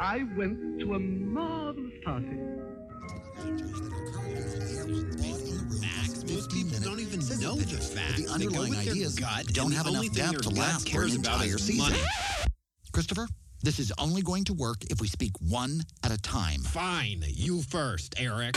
I went to a marvelous party. Facts. Most people don't even know the the facts. The They go underlying with their ideas gut, don't have enough depth to last for an entire season. Christopher, this is only going to work if we speak one at a time. Fine, you first, Eric.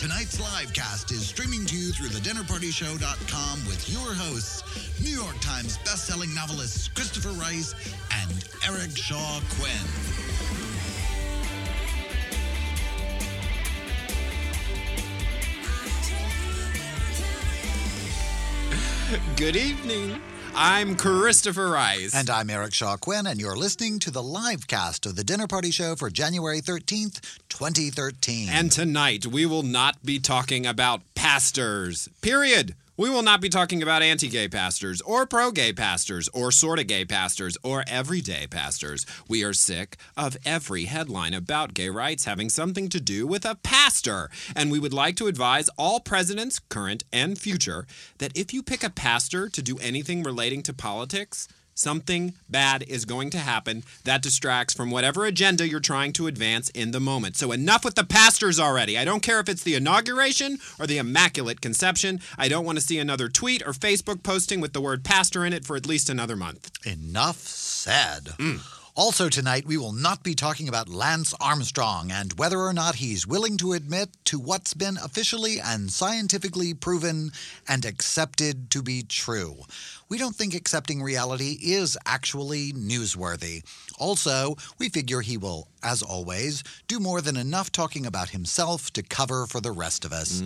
Tonight's live cast is streaming to you through thedinnerpartyshow.com with your hosts, New York Times bestselling novelists Christopher Rice and Eric Shaw Quinn. Good evening. I'm Christopher Rice. And I'm Eric Shaw Quinn, and you're listening to the live cast of the Dinner Party Show for January 13th, 2013. And tonight we will not be talking about pastors. Period. We will not be talking about anti gay pastors or pro gay pastors or sort of gay pastors or everyday pastors. We are sick of every headline about gay rights having something to do with a pastor. And we would like to advise all presidents, current and future, that if you pick a pastor to do anything relating to politics, Something bad is going to happen that distracts from whatever agenda you're trying to advance in the moment. So, enough with the pastors already. I don't care if it's the inauguration or the Immaculate Conception. I don't want to see another tweet or Facebook posting with the word pastor in it for at least another month. Enough said. Mm. Also, tonight, we will not be talking about Lance Armstrong and whether or not he's willing to admit to what's been officially and scientifically proven and accepted to be true. We don't think accepting reality is actually newsworthy. Also, we figure he will, as always, do more than enough talking about himself to cover for the rest of us.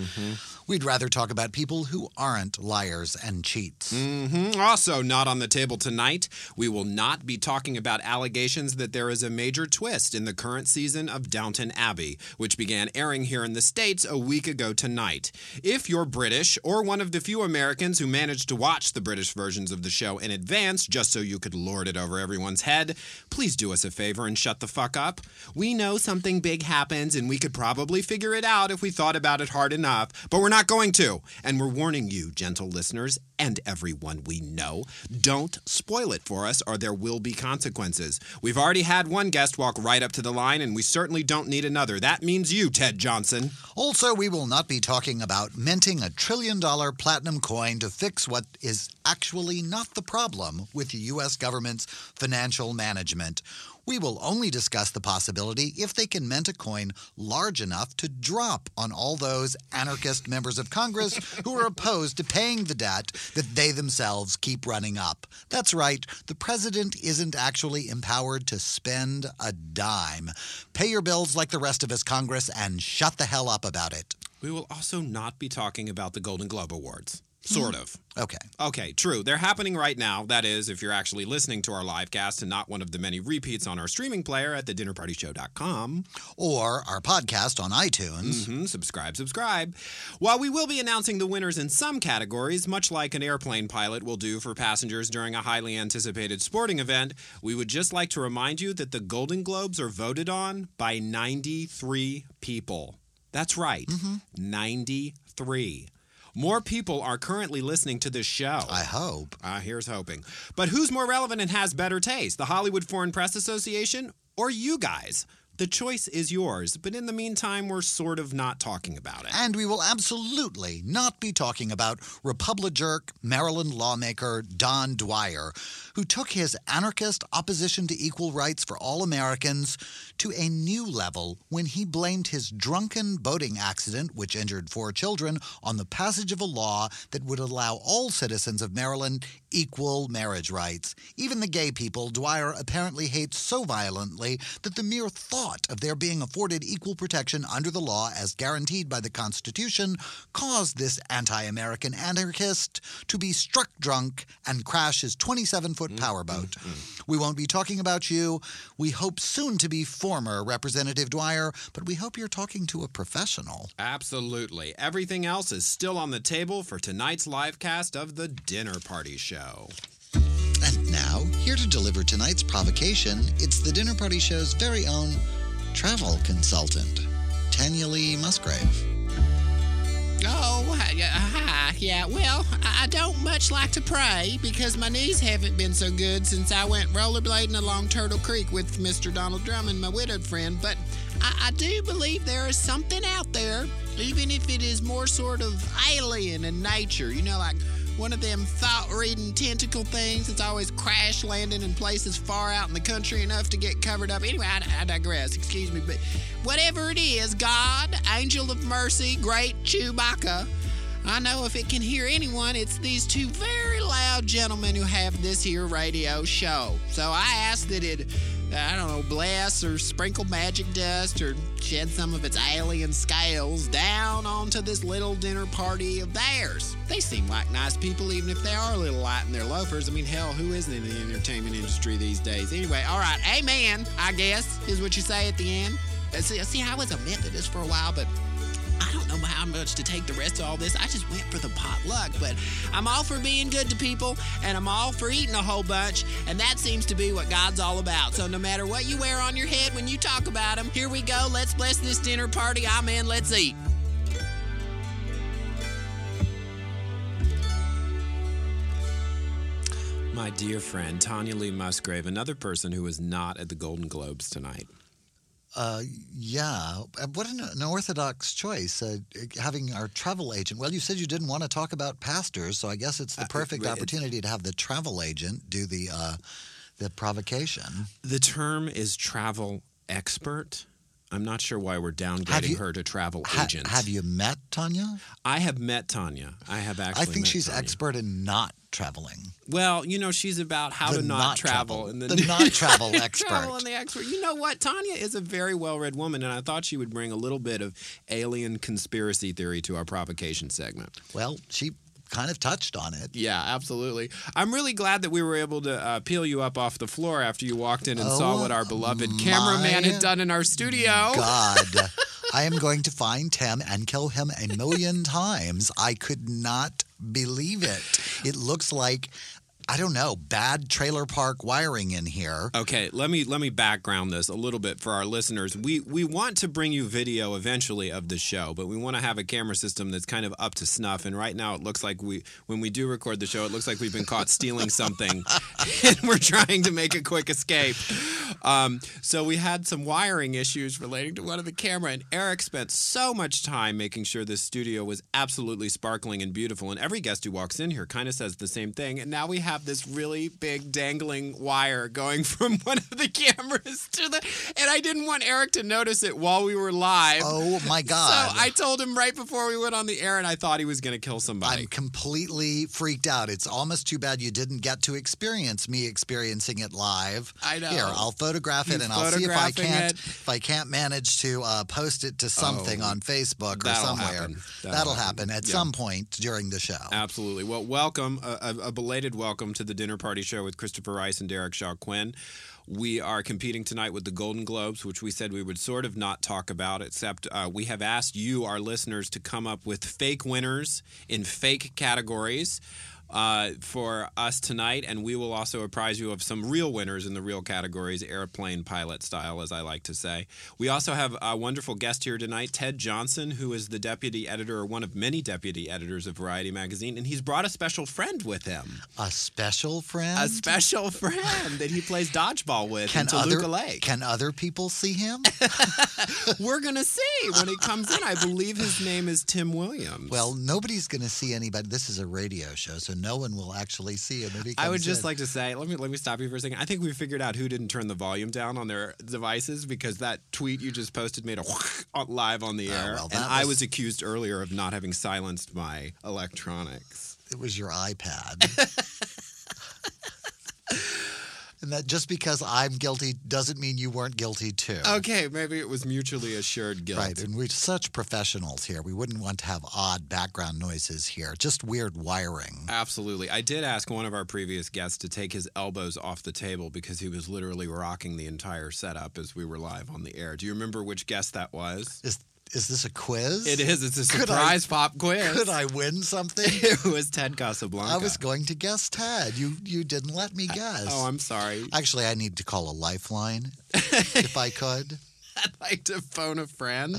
We'd rather talk about people who aren't liars and cheats. Mhm. Also, not on the table tonight, we will not be talking about allegations that there is a major twist in the current season of Downton Abbey, which began airing here in the States a week ago tonight. If you're British or one of the few Americans who managed to watch the British versions of the show in advance just so you could lord it over everyone's head, please do us a favor and shut the fuck up. We know something big happens and we could probably figure it out if we thought about it hard enough, but we're not going to. And we're warning you, gentle listeners, and everyone we know, don't spoil it for us or there will be consequences. We've already had one guest walk right up to the line, and we certainly don't need another. That means you, Ted Johnson. Also, we will not be talking about minting a trillion dollar platinum coin to fix what is actually not the problem with the U.S. government's financial management. We will only discuss the possibility if they can mint a coin large enough to drop on all those anarchist members of Congress who are opposed to paying the debt that they themselves keep running up. That's right, the president isn't actually empowered to spend a dime. Pay your bills like the rest of us, Congress, and shut the hell up about it. We will also not be talking about the Golden Globe Awards. Sort of. Okay. Okay, true. They're happening right now. That is, if you're actually listening to our live cast and not one of the many repeats on our streaming player at thedinnerpartyshow.com. Or our podcast on iTunes. hmm Subscribe, subscribe. While we will be announcing the winners in some categories, much like an airplane pilot will do for passengers during a highly anticipated sporting event, we would just like to remind you that the Golden Globes are voted on by 93 people. That's right, 93. More people are currently listening to this show. I hope. Ah, here's hoping. But who's more relevant and has better taste, the Hollywood Foreign Press Association or you guys? The choice is yours, but in the meantime, we're sort of not talking about it. And we will absolutely not be talking about Republic jerk Maryland lawmaker Don Dwyer, who took his anarchist opposition to equal rights for all Americans to a new level when he blamed his drunken boating accident, which injured four children, on the passage of a law that would allow all citizens of Maryland equal marriage rights. Even the gay people Dwyer apparently hates so violently that the mere thought thought of their being afforded equal protection under the law as guaranteed by the Constitution caused this anti American anarchist to be struck drunk and crash his 27 foot mm, powerboat. Mm, mm, we won't be talking about you. We hope soon to be former Representative Dwyer, but we hope you're talking to a professional. Absolutely. Everything else is still on the table for tonight's live cast of the Dinner Party Show. And now, here to deliver tonight's provocation, it's the Dinner Party Show's very own travel consultant, Tanya Lee Musgrave. Oh, hi- yeah, well, I I don't much like to pray because my knees haven't been so good since I went rollerblading along Turtle Creek with Mr. Donald Drummond, my widowed friend. But I, I do believe there is something out there, even if it is more sort of alien in nature. You know, like one of them thought reading tentacle things that's always crash landing in places far out in the country enough to get covered up. Anyway, I, I digress. Excuse me. But whatever it is, God, angel of mercy, great Chewbacca. I know if it can hear anyone, it's these two very loud gentlemen who have this here radio show. So I ask that it, I don't know, bless or sprinkle magic dust or shed some of its alien scales down onto this little dinner party of theirs. They seem like nice people, even if they are a little light in their loafers. I mean, hell, who isn't in the entertainment industry these days? Anyway, all right, amen, I guess, is what you say at the end. Uh, See, see, I was a Methodist for a while, but I don't know how much to take the rest of all this. I just went for the potluck, but I'm all for being good to people and I'm all for eating a whole bunch, and that seems to be what God's all about. So no matter what you wear on your head when you talk about Him, here we go. Let's bless this dinner party. Amen. Let's eat. My dear friend, Tanya Lee Musgrave, another person who was not at the Golden Globes tonight. Uh, yeah, Uh, what an orthodox choice. Uh, having our travel agent. Well, you said you didn't want to talk about pastors, so I guess it's the Uh, perfect it's- opportunity to have the travel agent do the uh, the provocation. The term is travel expert. I'm not sure why we're downgrading you- her to travel Ha- agent. have you met Tanya? I have met Tanya. I have actually. I think she's Tanya. expert in not traveling. Well, you know, she's about how The to not, not travel, travel. and The not travel expert. travel and the expert. You know what? Tanya is a very well-read woman, and I thought she would bring a little bit of alien conspiracy theory to our provocation segment. Well, she kind of touched on it. Yeah, absolutely. I'm really glad that we were able to uh, peel you up off the floor after you walked in and saw Oh, what our beloved cameraman had done in our studio. God, I am going to find Tim and kill him a million times. I could not believe it. It looks like I don't know, bad trailer park wiring in here. Okay, let me let me background this a little bit for our listeners. We we want to bring you video eventually of the show, but we want to have a camera system that's kind of up to snuff. And right now, it looks like we when we do record the show, it looks like we've been caught stealing something, and we're trying to make a quick escape. Um, so we had some wiring issues relating to one of the camera, and Eric spent so much time making sure this studio was absolutely sparkling and beautiful. And every guest who walks in here kind of says the same thing. And now we have this really big dangling wire going from one of the cameras to the, and I didn't want Eric to notice it while we were live. Oh my God. So I told him right before we went on the air, and I thought he was going to kill somebody. I'm completely freaked out. It's almost too bad you didn't get to experience me experiencing it live. I know. Here, I'll photograph it and I'll see if I can't it. if I can't manage to uh, post it to something Oh, on Facebook or somewhere. happen. That'll, That'll happen, happen. at Yeah. some point during the show. Absolutely. Well, welcome, a, a belated welcome to the Dinner Party Show with Christopher Rice and Eric Shaw Quinn. We are competing tonight with the Golden Globes, which we said we would sort of not talk about, except uh, we have asked you, our listeners, to come up with fake winners in fake categories. Uh, for us tonight, and we will also apprise you of some real winners in the real categories, airplane pilot style, as I like to say. We also have a wonderful guest here tonight, Ted Johnson, who is the deputy editor, or one of many deputy editors of Variety Magazine, and he's brought a special friend with him, A special friend? a special friend that he plays dodgeball with in other, Lake. can other people see him? We're gonna see when he comes in. I believe his name is Tim Williams. well, nobody's going to see anybody. This is a radio show, so no one will actually see him. I would just in. like to say, let me let me stop you for a second. I think we figured out who didn't turn the volume down on their devices because that tweet you just posted made a live on the Oh, air, well, and that I was- was accused earlier of not having silenced my electronics. It was your iPad. and that just because I'm guilty doesn't mean you weren't guilty too. Okay, maybe it was mutually assured guilt. Right, and we're such professionals here. We wouldn't want to have odd background noises here, just weird wiring. Absolutely. I did ask one of our previous guests to take his elbows off the table because he was literally rocking the entire setup as we were live on the air. Do you remember which guest that was? Is is this a quiz? It is. It's a Could I- surprise pop quiz. Could I win something? It was Ted Casablanca. I was going to guess Ted. You you didn't let me uh, guess. Oh, I'm sorry. Actually, I need to call a lifeline if I could. I'd like to phone a friend.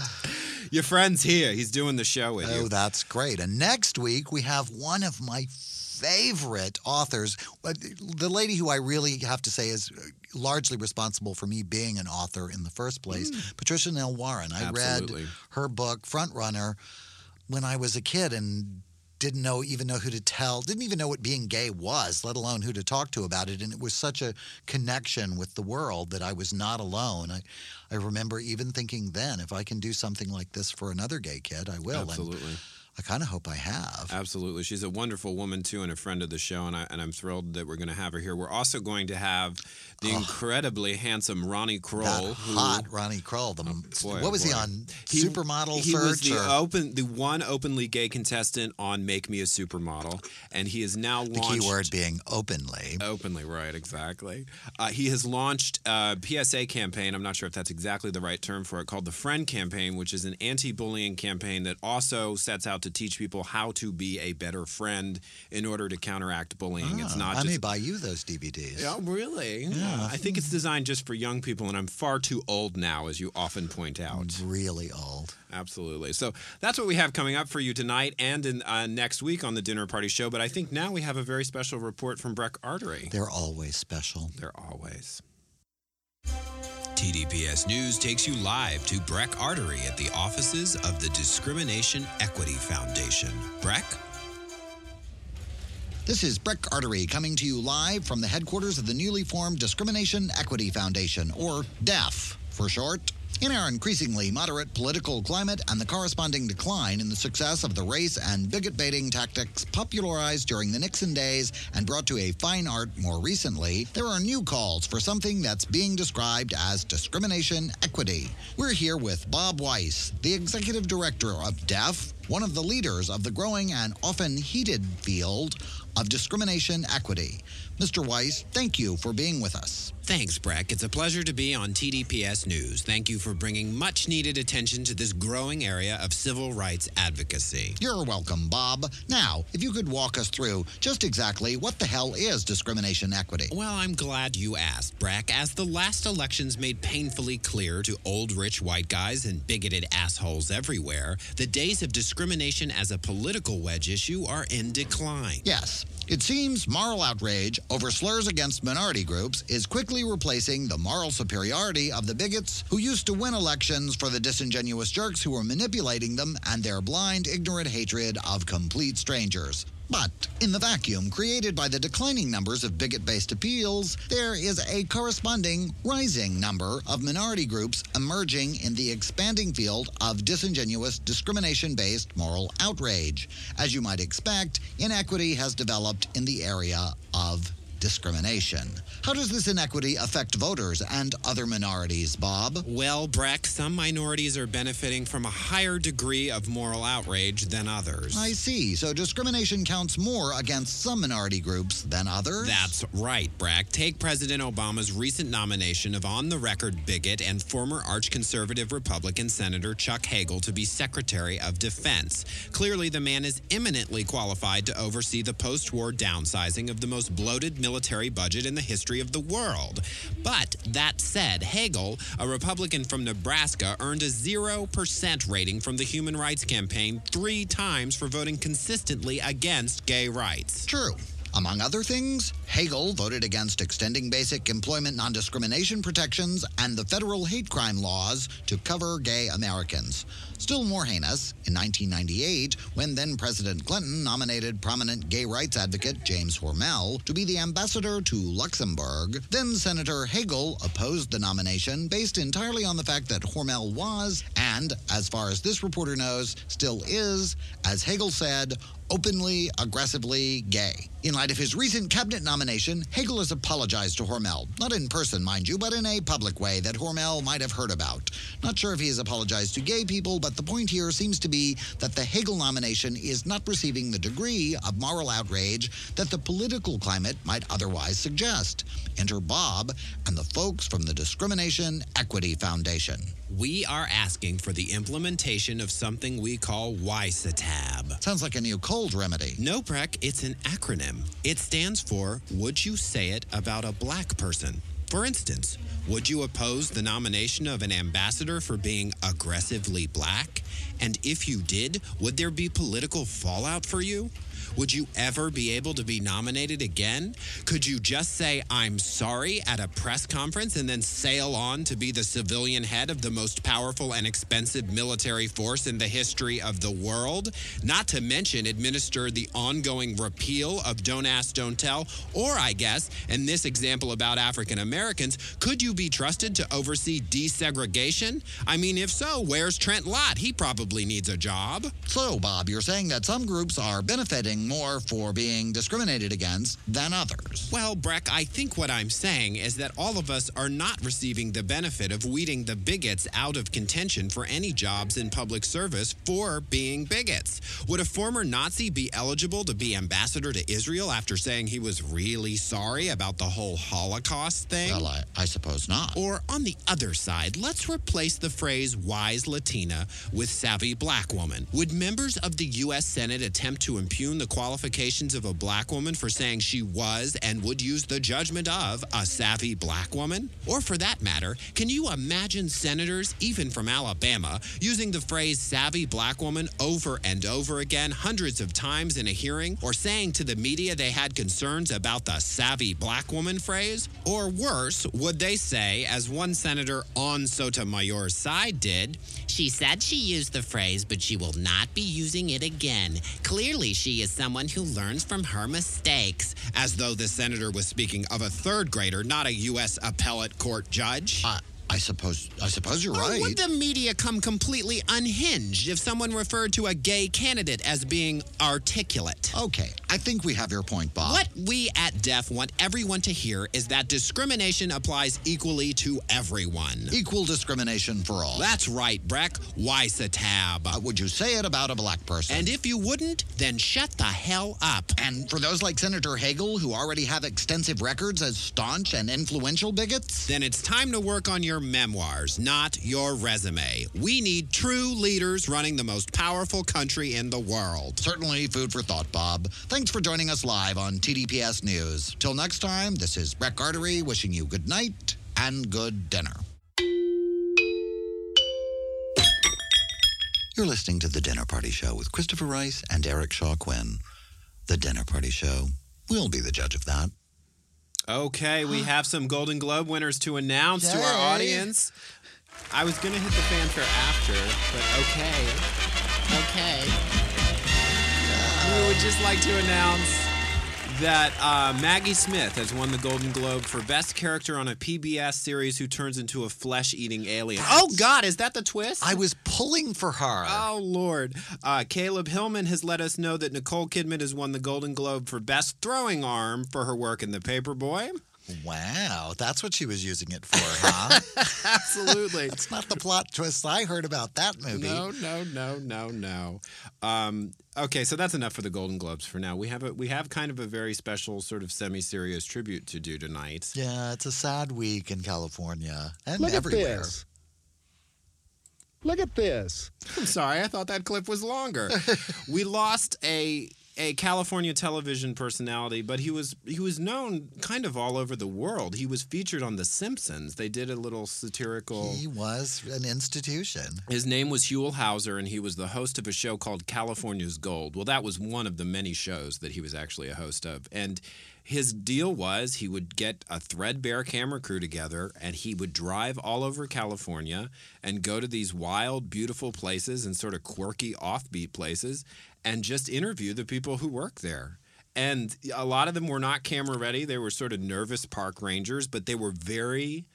Your friend's here. He's doing the show with Oh, you. Oh, that's great. And next week we have one of my favorite authors, uh, the lady who I really have to say is largely responsible for me being an author in the first place, Patricia Nell Warren. I Absolutely. read her book Front Runner when I was a kid and didn't know even know who to tell, didn't even know what being gay was, let alone who to talk to about it. And it was such a connection with the world that I was not alone. I, I remember even thinking then, if I can do something like this for another gay kid, I will. And Absolutely. I kind of hope I have. Absolutely. She's a wonderful woman, too, and a friend of the show, and, I, and I'm thrilled that we're going to have her here. We're also going to have the incredibly handsome Ronnie Kroll. that who- hot Ronnie Kroll. The, boy, what was he on? He- Supermodel he search? was the or open, the one openly gay contestant on Make Me a Supermodel, and he is now the launched. key word being openly. Openly, right, exactly. Uh, he has launched a PSA campaign. I'm not sure if that's exactly the right term for it, called the Friend Campaign, which is an anti bullying campaign that also sets out to teach people how to be a better friend in order to counteract bullying. it's Ah, not I just. may buy you those DVDs. Oh, really? Yeah. I think it's designed just for young people, and I'm far too old now, as you often point out. Really old. Absolutely. So that's what we have coming up for you tonight and in uh, next week on the Dinner Party Show. But I think now we have a very special report from Breck Artery. They're always special. They're always. TDPS News takes you live to Breck Artery at the offices of the Discrimination Equity Foundation. Breck? This is Breck Artery coming to you live from the headquarters of the newly formed Discrimination Equity Foundation, or DEF for short. In our increasingly moderate political climate and the corresponding decline in the success of the race and bigot baiting tactics popularized during the Nixon days and brought to a fine art more recently, there are new calls for something that's being described as discrimination equity. We're here with Bob Weiss, the executive director of DEF, one of the leaders of the growing and often heated field of discrimination equity. Mr. Weiss, thank you for being with us. Thanks, Breck. It's a pleasure to be on TDPS News. Thank you for bringing much needed attention to this growing area of civil rights advocacy. You're welcome, Bob. Now, if you could walk us through just exactly what the hell is discrimination equity? Well, I'm glad you asked, Breck, as the last elections made painfully clear to old rich white guys and bigoted assholes everywhere, the days of discrimination as a political wedge issue are in decline. Yes, it seems moral outrage over slurs against minority groups is quickly replacing the moral superiority of the bigots who used to win elections for the disingenuous jerks who were manipulating them and their blind, ignorant hatred of complete strangers. But in the vacuum created by the declining numbers of bigot based appeals, there is a corresponding rising number of minority groups emerging in the expanding field of disingenuous discrimination based moral outrage. As you might expect, inequity has developed in the area of discrimination. How does this inequity affect voters and other minorities, Bob? Well, Breck, some minorities are benefiting from a higher degree of moral outrage than others. I see. So discrimination counts more against some minority groups than others? That's right, Breck. Take President Obama's recent nomination of on the record bigot and former arch conservative Republican Senator Chuck Hagel to be Secretary of Defense. Clearly, the man is eminently qualified to oversee the post war downsizing of the most bloated military budget in the history of the world. But that said, Hagel, a Republican from Nebraska, earned a 0% rating from the Human Rights Campaign three times for voting consistently against gay rights. True. Among other things, Hagel voted against extending basic employment non discrimination protections and the federal hate crime laws to cover gay Americans. Still more heinous, in 1998, when then President Clinton nominated prominent gay rights advocate James Hormel to be the ambassador to Luxembourg, then Senator Hagel opposed the nomination based entirely on the fact that Hormel was, and as far as this reporter knows, still is, as Hagel said, openly, aggressively gay. In light of his recent cabinet nomination, Hagel has apologized to Hormel. Not in person, mind you, but in a public way that Hormel might have heard about. Not sure if he has apologized to gay people, but the point here seems to be that the Hagel nomination is not receiving the degree of moral outrage that the political climate might otherwise suggest. Enter Bob and the folks from the Discrimination Equity Foundation. We are asking for the implementation of something we call WISATAB. Sounds like a new cold remedy. No, Breck, it's an acronym. It stands for Would You Say It About a Black Person? For instance, would you oppose the nomination of an ambassador for being aggressively black? And if you did, would there be political fallout for you? Would you ever be able to be nominated again? Could you just say, I'm sorry at a press conference and then sail on to be the civilian head of the most powerful and expensive military force in the history of the world? Not to mention administer the ongoing repeal of Don't Ask, Don't Tell. Or, I guess, in this example about African Americans, could you be trusted to oversee desegregation? I mean, if so, where's Trent Lott? He probably needs a job. So, Bob, you're saying that some groups are benefiting more for being discriminated against than others. Well, Breck, I think what I'm saying is that all of us are not receiving the benefit of weeding the bigots out of contention for any jobs in public service for being bigots. Would a former Nazi be eligible to be ambassador to Israel after saying he was really sorry about the whole Holocaust thing? Well, I, I suppose not. Or on the other side, let's replace the phrase wise Latina with savvy black woman. Would members of the U.S. Senate attempt to impugn the qualifications of a black woman for saying she was and would use the judgment of a savvy black woman? Or for that matter, can you imagine senators, even from Alabama, using the phrase savvy black woman over and over again hundreds of times in a hearing, or saying to the media they had concerns about the savvy black woman phrase? Or worse, would they say, as one senator on Sotomayor's side did, she said she used the phrase, but she will not be using it again. Clearly, she is someone who learns from her mistakes, as though the senator was speaking of a third grader, not a U.S. appellate court judge. I, I suppose I suppose you're Or right. would the media come completely unhinged if someone referred to a gay candidate as being articulate? okay, I think we have your point, Bob. What we at DEF want everyone to hear is that discrimination applies equally to everyone. Equal discrimination for all. That's right, Breck. WISATAB. Uh, would you say it about a black person? And if you wouldn't, then shut the hell up. And for those like Senator Hagel who already have extensive records as staunch and influential bigots? Then it's time to work on your memoirs, not your resume. We need true leaders running the most powerful country in the world. Certainly food for thought, Bob. Thanks for joining us live on TDPS News. Till next time, this is Breck Artery wishing you good night and good dinner. You're listening to The Dinner Party Show with Christopher Rice and Eric Shaw Quinn. The Dinner Party Show. We'll be the judge of that. Okay, we have some Golden Globe winners to announce to our audience. I was to hit the fanfare after, but okay. Okay. We would just like to announce that uh, Maggie Smith has won the Golden Globe for Best Character on a PBS series who turns into a flesh eating alien. Oh, God, is that the twist? I was pulling for her. Oh, Lord. Uh, Caleb Hillman has let us know that Nicole Kidman has won the Golden Globe for Best Throwing Arm for her work in The Paperboy. Wow, that's what she was using it for, huh? Absolutely. It's not the plot twist I heard about that movie. No, no, no, no, no. Um, okay, so that's enough for the Golden Globes for now. We have a we have kind of a very special sort of semi-serious tribute to do tonight. Yeah, it's a sad week in California and Look everywhere. at this. Look at this. I'm sorry, I thought that clip was longer. we lost a a California television personality, but he was he was known kind of all over the world. He was featured on The Simpsons. They did a little satirical. He was an institution. His name was Huell Howser, and he was the host of a show called California's Gold. Well, that was one of the many shows that he was actually a host of. And his deal was he would get a threadbare camera crew together and he would drive all over California and go to these wild, beautiful places and sort of quirky, offbeat places and just interview the people who work there. And a lot of them were not camera ready. They were sort of nervous park rangers, but they were very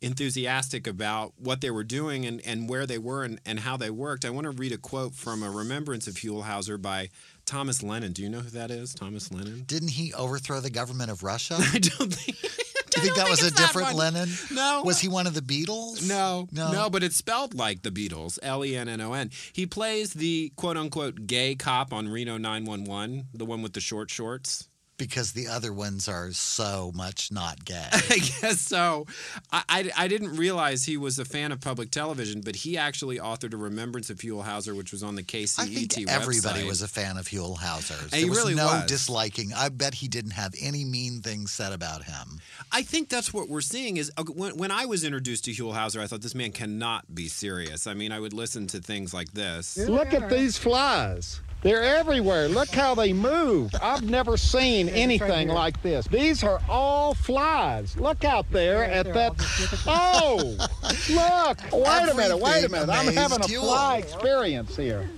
enthusiastic about what they were doing and, and where they were and, and how they worked. I want to read a quote from a remembrance of Huell Howser by Thomas Lennon. Do you know who that is? Thomas Lennon? Didn't he overthrow the government of Russia? I don't think. Do you think that was a different. Lennon? No. Was he one of the Beatles? No, No. no, but it's spelled like the Beatles, L E N N O N. He plays the quote unquote gay cop on Reno 911, the one with the short shorts. Because the other ones are so much not gay. I guess so. I, I, I didn't realize he was a fan of public television, but he actually authored a remembrance of Huell Howser, which was on the KCET I think website. everybody was a fan of Huell Howser. He There was really no was. disliking. I bet he didn't have any mean things said about him. I think that's what we're seeing. Is when, when I was introduced to Huell Howser, I thought this man cannot be serious. I mean, I would listen to things like this. Look at these flies. They're everywhere. Look how they move. I've never seen anything like this. These are all flies. Look out there at that. Oh, look. Wait a minute. Wait a minute. I'm having a fly experience here.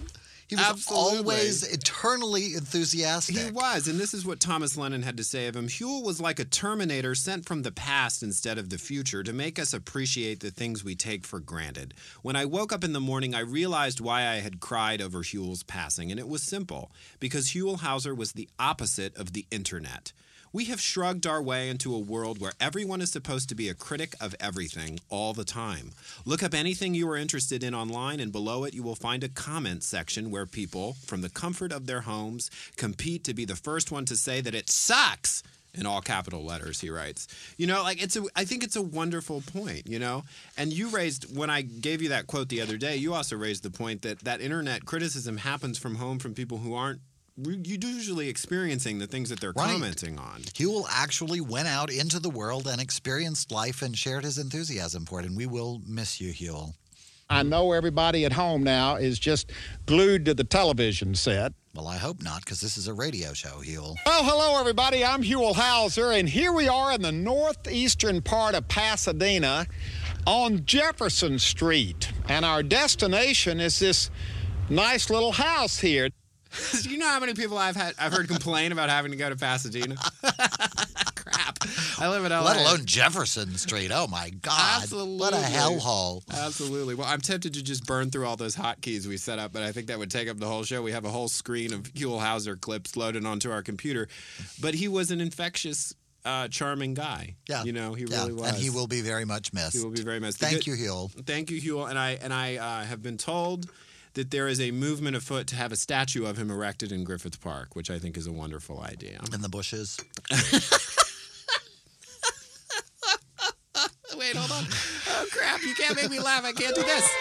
He was Absolutely. always eternally enthusiastic. He was, and this is what Thomas Lennon had to say of him. Huell was like a Terminator sent from the past instead of the future to make us appreciate the things we take for granted. When I woke up in the morning, I realized why I had cried over Huell's passing, and it was simple because Huell Howser was the opposite of the internet. We have shrugged our way into a world where everyone is supposed to be a critic of everything all the time. Look up anything you are interested in online, and below it, you will find a comment section where people, from the comfort of their homes, compete to be the first one to say that it sucks. In all capital letters, he writes. You know, like it's a. I think it's a wonderful point. You know, and you raised when I gave you that quote the other day. You also raised the point that that internet criticism happens from home from people who aren't usually experiencing the things that they're Right. commenting on. Huell actually went out into the world and experienced life and shared his enthusiasm for it. And we will miss you, Huell. I know everybody at home now is just glued to the television set. Well, I hope not, because this is a radio show, Huell. Well, hello, everybody. I'm Huell Howser, and here we are in the northeastern part of Pasadena on Jefferson Street. And our destination is this nice little house here. Do you know how many people I've had I've heard complain about having to go to Pasadena? Crap. I live in LA. Let alone Jefferson Street. Oh, my God. Absolutely. What a hellhole. Absolutely. Well, I'm tempted to just burn through all those hotkeys we set up, but I think that would take up the whole show. We have a whole screen of Huell Howser clips loaded onto our computer. But he was an infectious, uh, charming guy. Yeah. You know, he Yeah, really was. And he will be very much missed. He will be very missed. Thank good- you, Huell. Thank you, Huell. And I and I uh, have been told that there is a movement afoot to have a statue of him erected in Griffith Park, which I think is a wonderful idea. In the bushes. Wait, hold on. Oh crap! You can't make me laugh. I can't do this.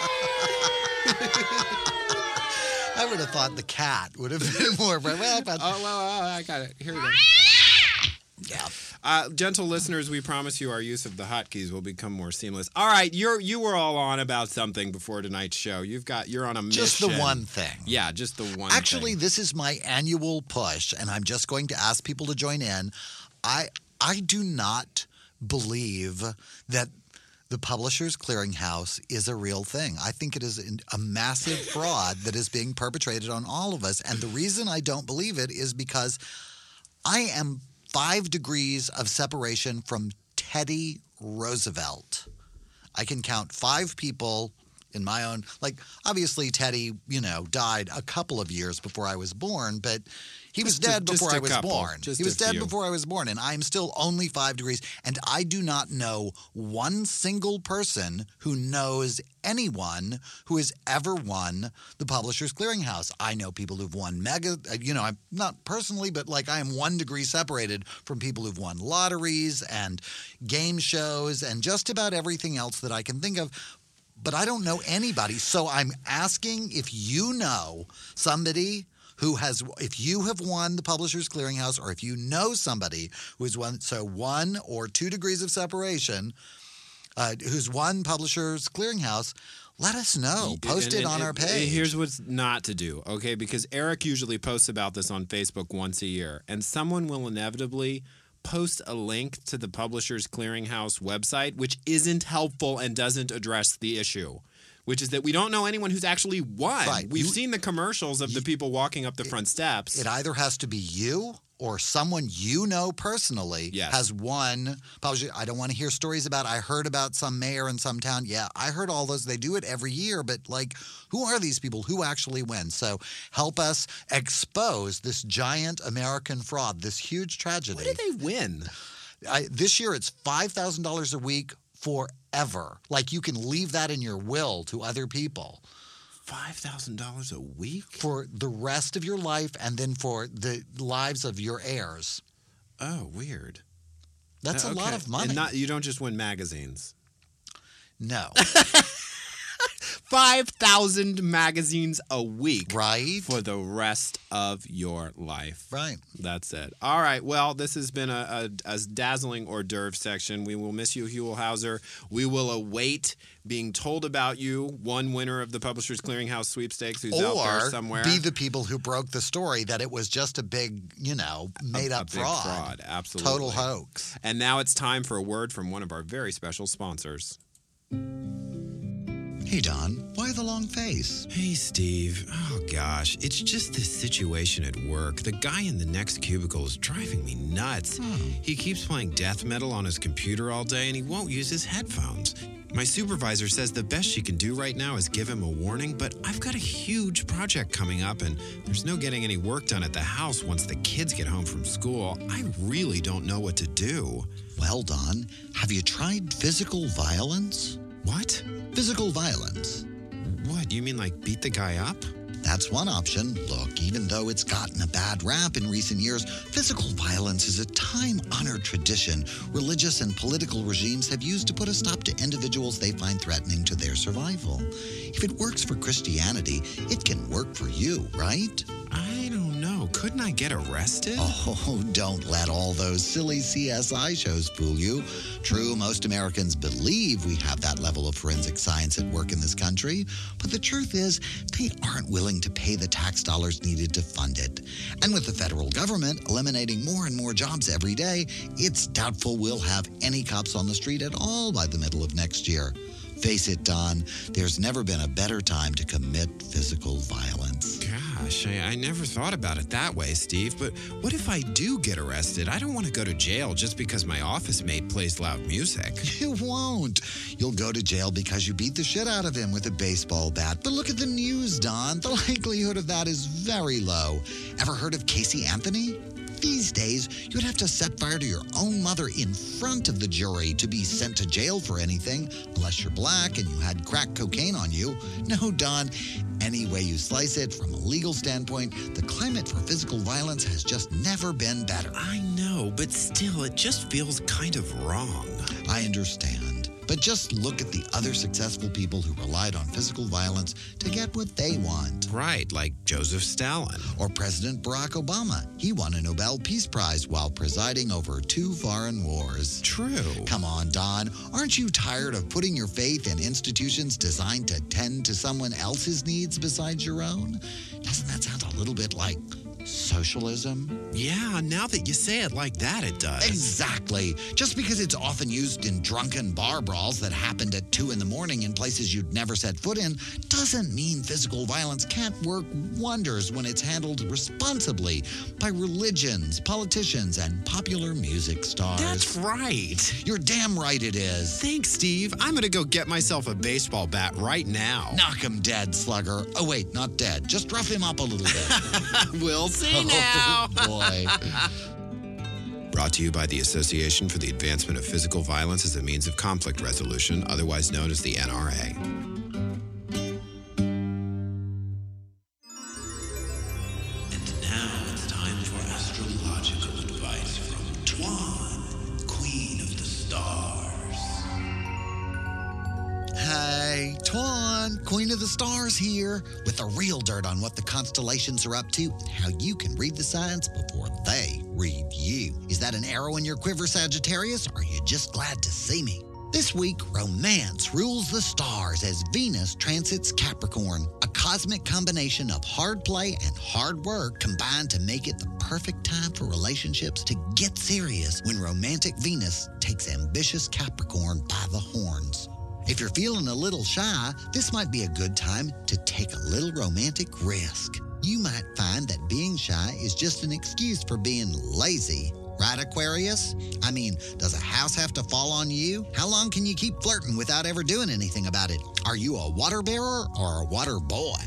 I would have thought the cat would have been more. Well, but Oh well, oh, I got it. Here we go. Yeah. Uh, gentle listeners, we promise you our use of the hotkeys will become more seamless. All right, you're you were all on about something before tonight's show. You've got you're on a mission. Just the one thing. Yeah, just the one. Actually, thing. this is my annual push, and I'm just going to ask people to join in. I I do not believe that the Publishers Clearinghouse is a real thing. I think it is a massive fraud that is being perpetrated on all of us. And the reason I don't believe it is because I am five degrees of separation from Teddy Roosevelt. I can count five people in my own like obviously Teddy, you know, died a couple of years before I was born, but he was Just a- dead before I was couple. born. He was dead few. before I was born, and I'm still only five degrees. And I do not know one single person who knows anyone who has ever won the Publishers Clearinghouse. I know people who've won mega, uh, you know, I'm not personally, but like I am one degree separated from people who've won lotteries and game shows and just about everything else that I can think of but I don't know anybody. So I'm asking if you know somebody who has, if you have won the Publishers Clearinghouse, or if you know somebody who has won, so one or two degrees of separation, uh, who's won Publishers Clearinghouse, let us know. Post And- it on and- our page. Here's what's not to do, okay? Because Eric usually posts about this on Facebook once a year, and someone will inevitably post a link to the Publishers Clearinghouse website, which isn't helpful and doesn't address the issue. Which is that we don't know anyone who's actually won. Right. We've You- seen the commercials of the people walking up the front steps. it either has to be you or someone you know personally Yes. has won publishing. I don't want to hear stories about I heard about some mayor in some town. Yeah, I heard all those. They do it every year, but like who are these people who actually win? So help us expose this giant American fraud, this huge tragedy. What did they win? I, this year it's $5,000 a week forever. Like you can leave that in your will to other people Five thousand dollars a week? for the rest of your life and then for the lives of your heirs. Oh, weird. That's Uh, a lot of money. And not you don't just win magazines. no. Five thousand magazines a week right? for the rest of your life. Right. That's it. All right. Well, this has been a, a, a dazzling hors d'oeuvre section. We will miss you, Huell Howser. We will await being told about you, one winner of the Publishers Clearinghouse sweepstakes who's out there somewhere. be the people who broke the story that it was just a big, you know, made a up fraud. fraud. Absolutely. Total hoax. And now it's time for a word from one of our very special sponsors. Hey, Don, why the long face? Hey, Steve. Oh, gosh. It's just this situation at work. The guy in the next cubicle is driving me nuts. Hmm. He keeps playing death metal on his computer all day and he won't use his headphones. My supervisor says the best she can do right now is give him a warning, but I've got a huge project coming up and there's no getting any work done at the house once the kids get home from school. I really don't know what to do. Well, Don, have you tried physical violence? What? Physical violence. What? You mean like beat the guy up? That's one option. Look, even though it's gotten a bad rap in recent years, physical violence is a time honored tradition religious and political regimes have used to put a stop to individuals they find threatening to their survival. If it works for Christianity, it can work for you, right? I don't know. Couldn't I get arrested? Oh, don't let all those silly CSI shows fool you. True, most Americans believe we have that level of forensic science at work in this country, but the truth is, they aren't willing to pay the tax dollars needed to fund it. And with the federal government eliminating more and more jobs every day, it's doubtful we'll have any cops on the street at all by the middle of next year. Face it, Don, there's never been a better time to commit physical violence. Gosh, I, I never thought about it that way, Steve. But what if I do get arrested? I don't want to go to jail just because my office mate plays loud music. You won't. You'll go to jail because you beat the shit out of him with a baseball bat. But look at the news, Don. The likelihood of that is very low. Ever heard of Casey Anthony? These days, you'd have to set fire to your own mother in front of the jury to be sent to jail for anything, unless you're black and you had crack cocaine on you. No, Don. Any way you slice it, from a legal standpoint, the climate for physical violence has just never been better. I know, but still, it just feels kind of wrong. I understand. But just look at the other successful people who relied on physical violence to get what they want. Right, like Joseph Stalin. Or President Barack Obama. He won a Nobel Peace Prize while presiding over two foreign wars. True. Come on, Don. Aren't you tired of putting your faith in institutions designed to tend to someone else's needs besides your own? Doesn't that sound a little bit like socialism? Yeah, now that you say it like that, it does. Exactly. Just because it's often used in drunken bar brawls that happened at 2 in the morning in places you'd never set foot in doesn't mean physical violence can't work wonders when it's handled responsibly by religions, politicians, and popular music stars. That's right. You're damn right it is. Thanks, Steve. I'm going to go get myself a baseball bat right now. Knock him dead, slugger. Oh, wait, not dead. Just rough him up a little bit. we'll see oh, now. oh, boy. Brought to you by the Association for the Advancement of Physical Violence as a Means of Conflict Resolution, otherwise known as the NRA. Queen of the Stars here, with the real dirt on what the constellations are up to and how you can read the signs before they read you. Is that an arrow in your quiver, Sagittarius, or are you just glad to see me? This week, romance rules the stars as Venus transits Capricorn, a cosmic combination of hard play and hard work combined to make it the perfect time for relationships to get serious when romantic Venus takes ambitious Capricorn by the horns. If you're feeling a little shy, this might be a good time to take a little romantic risk. you might find that being shy is just an excuse for being lazy. Right, Aquarius? I mean, does a house have to fall on you? How long can you keep flirting without ever doing anything about it? Are you a water bearer or a water boy?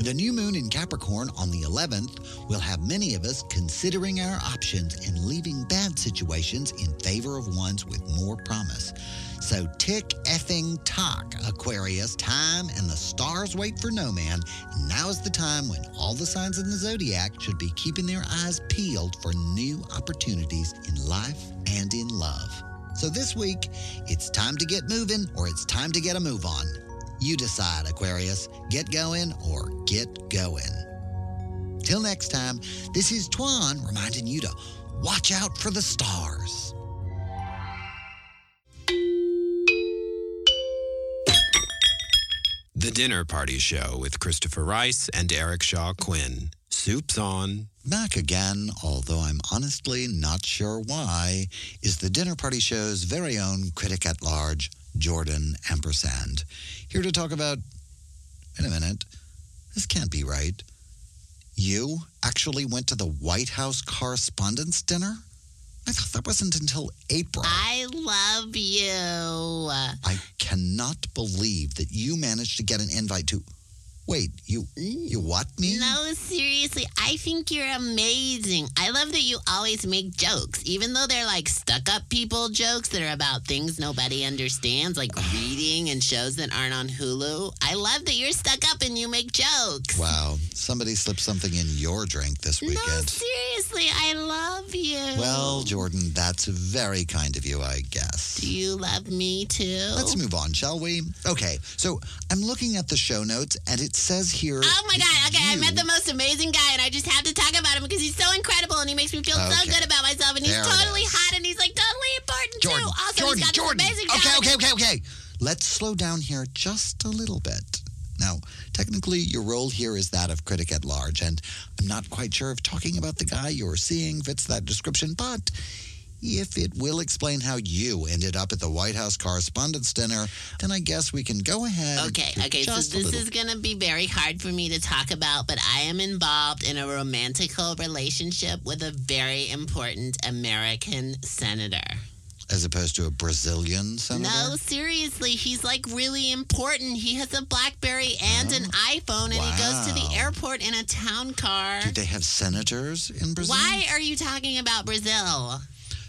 The new moon in Capricorn on the 11th will have many of us considering our options and leaving bad situations in favor of ones with more promise. So tick effing tock, Aquarius. Time and the stars wait for no man. Now is the time when all the signs in the zodiac should be keeping their eyes peeled for new opportunities in life and in love. So this week, it's time to get moving or it's time to get a move on. You decide, Aquarius. Get going or get going. Till next time, this is Twan reminding you to watch out for the stars. The Dinner Party Show with Christopher Rice and Eric Shaw Quinn. Soup's on. Back again, although I'm honestly not sure why, is the Dinner Party Show's very own critic at large, Jordan Ampersand. Here to talk about. Wait a minute. This can't be right. You actually went to the White House Correspondents' Dinner? I thought that wasn't until April. I love you. I cannot believe that you managed to get an invite to. Wait, you you what me? No, seriously, I think you're amazing. I love that you always make jokes, even though they're like stuck up people jokes that are about things nobody understands, like reading and shows that aren't on Hulu. I love that you're stuck up and you make jokes. Wow, somebody slipped something in your drink this weekend. No, seriously, I love you. Well, Jordan, that's very kind of you, I guess. do you love me too? Let's move on, shall we? Okay, so I'm looking at the show notes, and it says here. Oh my god, okay, I met the most amazing guy and I just have to talk about him because he's so incredible and he makes me feel so good about myself and he's There totally hot and he's like totally important Jordan, too. Also, Jordan, he's got Jordan. this amazing Okay, okay, okay, okay. Let's slow down here just a little bit. Now, technically, your role here is that of critic at large, and I'm not quite sure if talking about the guy you're seeing fits that description, but if it will explain how you ended up at the White House Correspondents' Dinner, then I guess we can go ahead. Okay, okay, so this little- is gonna be very hard for me to talk about, but I am involved in a romantical relationship with a very important American senator. As opposed to a Brazilian senator? No, seriously, he's like really important. He has a Blackberry and an oh, iPhone, and he goes to the airport in a town car. Do they have senators in Brazil? Why are you talking about Brazil?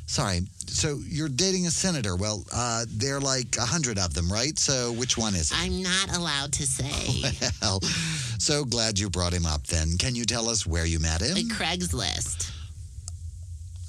Sorry. So you're dating a senator. Well, uh, there are like a hundred of them, right? So which one is it? I'm not allowed to say. Well, so glad you brought him up then. Can you tell us where you met him? Craigslist.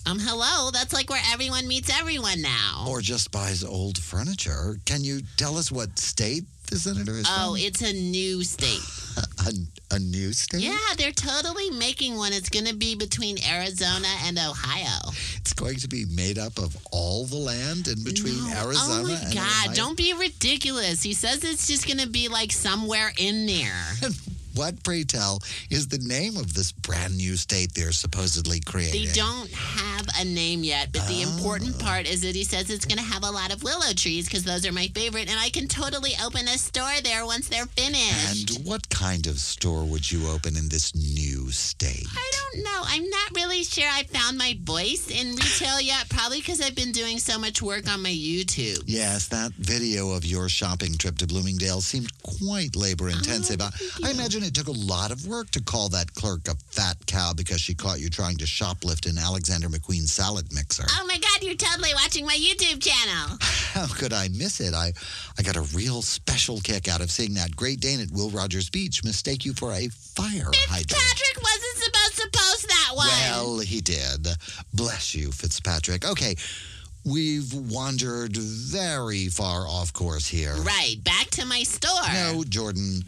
Um, hello. That's like where everyone meets everyone now. Or just buys old furniture? Can you tell us what state the senator is oh, from? it's a new state. a, a new state? Yeah, they're totally making one. It's going to be between Arizona and Ohio. It's going to be made up of all the land in between No. Arizona Oh my and God! Ohio? Don't be ridiculous. He says it's just going to be like somewhere in there. What, pray tell, is the name of this brand new state they're supposedly creating? They don't have a name yet, but the important oh. part is that he says it's going to have a lot of willow trees because those are my favorite, and I can totally open a store there once they're finished. And what kind of store would you open in this new state? I don't know. I'm not really sure I found my voice in retail yet, probably because I've been doing so much work on my YouTube. Yes, that video of your shopping trip to Bloomingdale seemed quite labor intensive. Oh, I, I imagine it took a lot of work to call that clerk a fat cow because she caught you trying to shoplift an Alexander McQueen salad mixer. Oh my God, you're totally watching my YouTube channel. How could I miss it? I, I got a real special kick out of seeing that Great Dane at Will Rogers Beach mistake you for a fire hydrant. Patrick wasn't supposed to post that one. Well, he did. Bless you, Fitzpatrick. Okay, we've wandered very far off course here. right, back to my store. No, Jordan,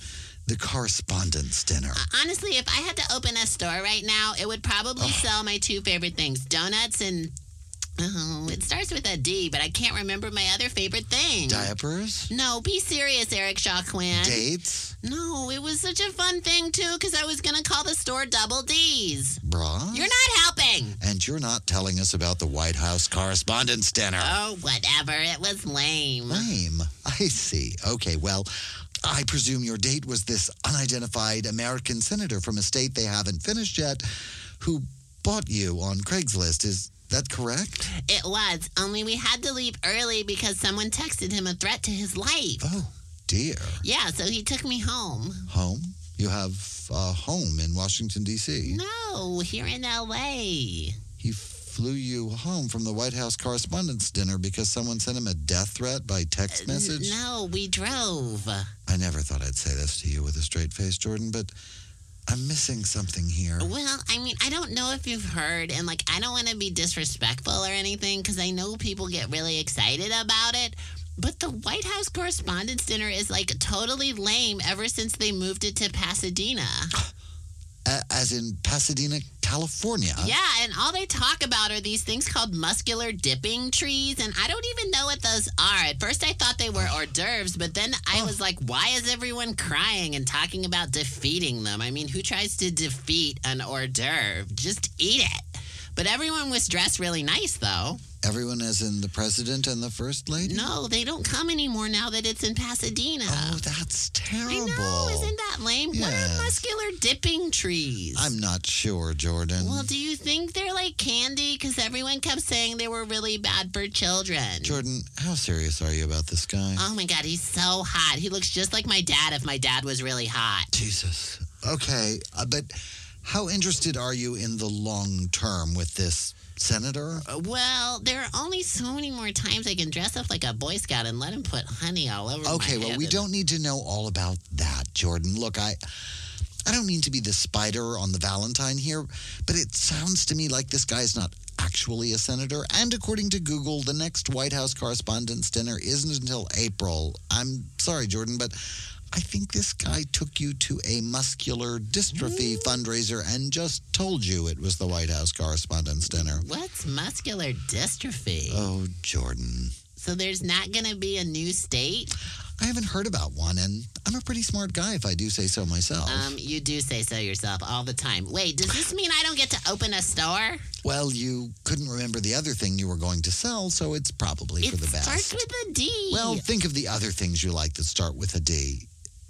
the correspondence dinner. Uh, honestly, if I had to open a store right now, it would probably sell my two favorite things donuts and. Oh, it starts with a D, but I can't remember my other favorite thing. Diapers? No, be serious, Eric Shaw Quinn. Dates? No, it was such a fun thing, too, because I was going to call the store Double D's. Bras? You're not helping. And you're not telling us about the White House correspondence dinner. Oh, whatever. It was lame. Lame. I see. Okay, well, I presume your date was this unidentified American senator from a state they haven't finished yet who bought you on Craigslist. Is that correct? It was, only we had to leave early because someone texted him a threat to his life. Oh, dear. Yeah, so he took me home. Home? You have a home in Washington, D.C. No, here in L.A. He flew you home from the White House Correspondents' Dinner because someone sent him a death threat by text message? No, we drove. I never thought I'd say this to you with a straight face, Jordan, but I'm missing something here. Well, I mean, I don't know if you've heard, and like, I don't want to be disrespectful or anything because I know people get really excited about it. But the White House Correspondents' Dinner is like totally lame ever since they moved it to Pasadena. As in Pasadena, California. Yeah, and all they talk about are these things called muscular dipping trees, and I don't even know what those are. At first, I thought they were hors d'oeuvres, but then I oh. was like, why is everyone crying and talking about defeating them? I mean, who tries to defeat an hors d'oeuvre? Just eat it. But everyone was dressed really nice, though. Everyone as in the president and the first lady? No, they don't come anymore now that it's in Pasadena. Oh, that's terrible. I know, isn't that lame? What are muscular dipping trees? I'm not sure, Jordan. well, do you think they're like candy? Because everyone kept saying they were really bad for children. Jordan, how serious are you about this guy? Oh my god, he's so hot. He looks just like my dad if my dad was really hot. Jesus. Okay, uh, but how interested are you in the long term with this senator? Uh, Well, there are only so many more times I can dress up like a Boy Scout and let him put honey all over my Okay, well, we and- don't need to know all about that, Jordan. Look, I. I don't mean to be the spider on the Valentine here, but it sounds to me like this guy's not actually a senator. And according to Google, the next White House Correspondents' Dinner isn't until April. I'm sorry, Jordan, but I think this guy took you to a muscular dystrophy fundraiser and just told you it was the White House Correspondents' Dinner. What's muscular dystrophy? Oh, Jordan. so there's not going to be a new state? I haven't heard about one, and I'm a pretty smart guy if I do say so myself. Um, you do say so yourself all the time. Wait, does this mean I don't get to open a store? Well, you couldn't remember the other thing you were going to sell, so it's probably It for the best. starts with a D. well, think of the other things you like that start with a D.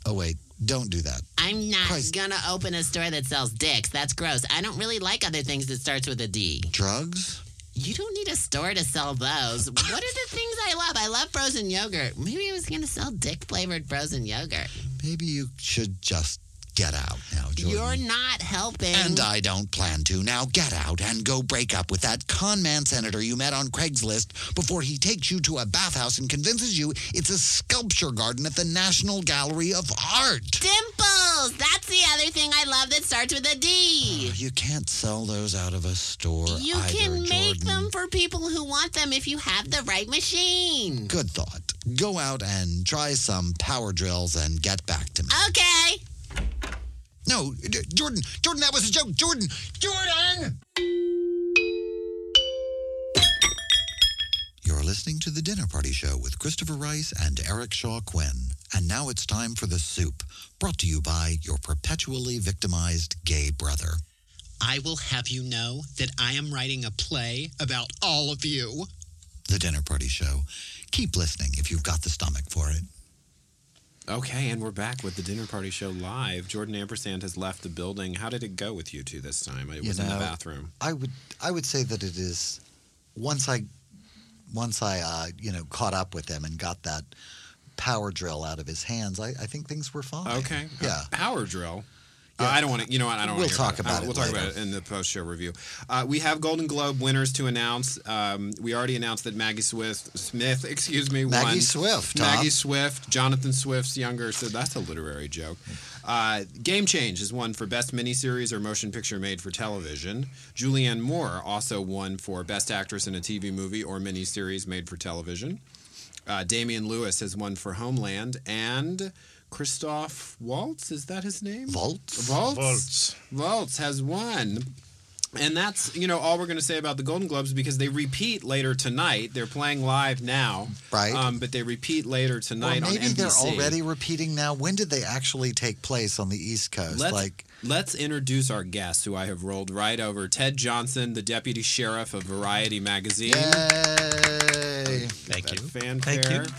Oh, wait, don't do that. I'm not Christ. gonna open a store that sells dicks. That's gross. I don't really like other things that starts with a D. Drugs? You don't need a store to sell those. what are the things I love? I love frozen yogurt. Maybe I was gonna sell dick flavored frozen yogurt. Maybe you should just get out now, Jordan. You're not helping. and I don't plan to. Now get out and go break up with that con man senator you met on Craigslist before he takes you to a bathhouse and convinces you it's a sculpture garden at the National Gallery of Art. Dimples! That's the other thing I love that starts with a D. Oh, you can't sell those out of a store You either, can make Jordan. them for people who want them if you have the right machine. Good thought. Go out and try some power drills and get back to me. Okay. No, Jordan, Jordan, that was a joke. Jordan, Jordan! You're listening to The Dinner Party Show with Christopher Rice and Eric Shaw Quinn. And now it's time for The Soup, brought to you by your perpetually victimized gay brother. I will have you know that I am writing a play about all of you. The Dinner Party Show. Keep listening if you've got the stomach for it. Okay, and we're back with the dinner party show live. Jordan Ampersand has left the building. How did it go with you two this time? It You was in the bathroom. I would I would say that it is once I once I uh, you know caught up with him and got that power drill out of his hands, I, I think things were fine. Okay. Yeah. Power drill. Yeah. Uh, I don't want to. You know what? I don't. We'll hear talk about Uh, it We'll talk later. about it in the post-show review. Uh, we have Golden Globe winners to announce. Um, we already announced that Maggie Swift, Smith, excuse me, Maggie won. Swift, Tom. Maggie Swift, Jonathan Swift's younger. So that's a literary joke. Uh, Game Change is won for best miniseries or motion picture made for television. Julianne Moore also won for best actress in a TV movie or miniseries made for television. Uh, Damian Lewis has won for Homeland, and Christoph Waltz is that his name? Volts? Waltz. Waltz. Waltz has won. And that's you know all we're going to say about the Golden Globes because they repeat later tonight. They're playing live now, Right. Um, but they repeat later Or tonight maybe on NBC. they're already repeating now. When did they actually take place on the East Coast? Let's, like let's introduce our guests, who I have rolled right over. Ted Johnson, the deputy sheriff of Variety magazine. Yay! Thank That you. Fanfare. Thank you.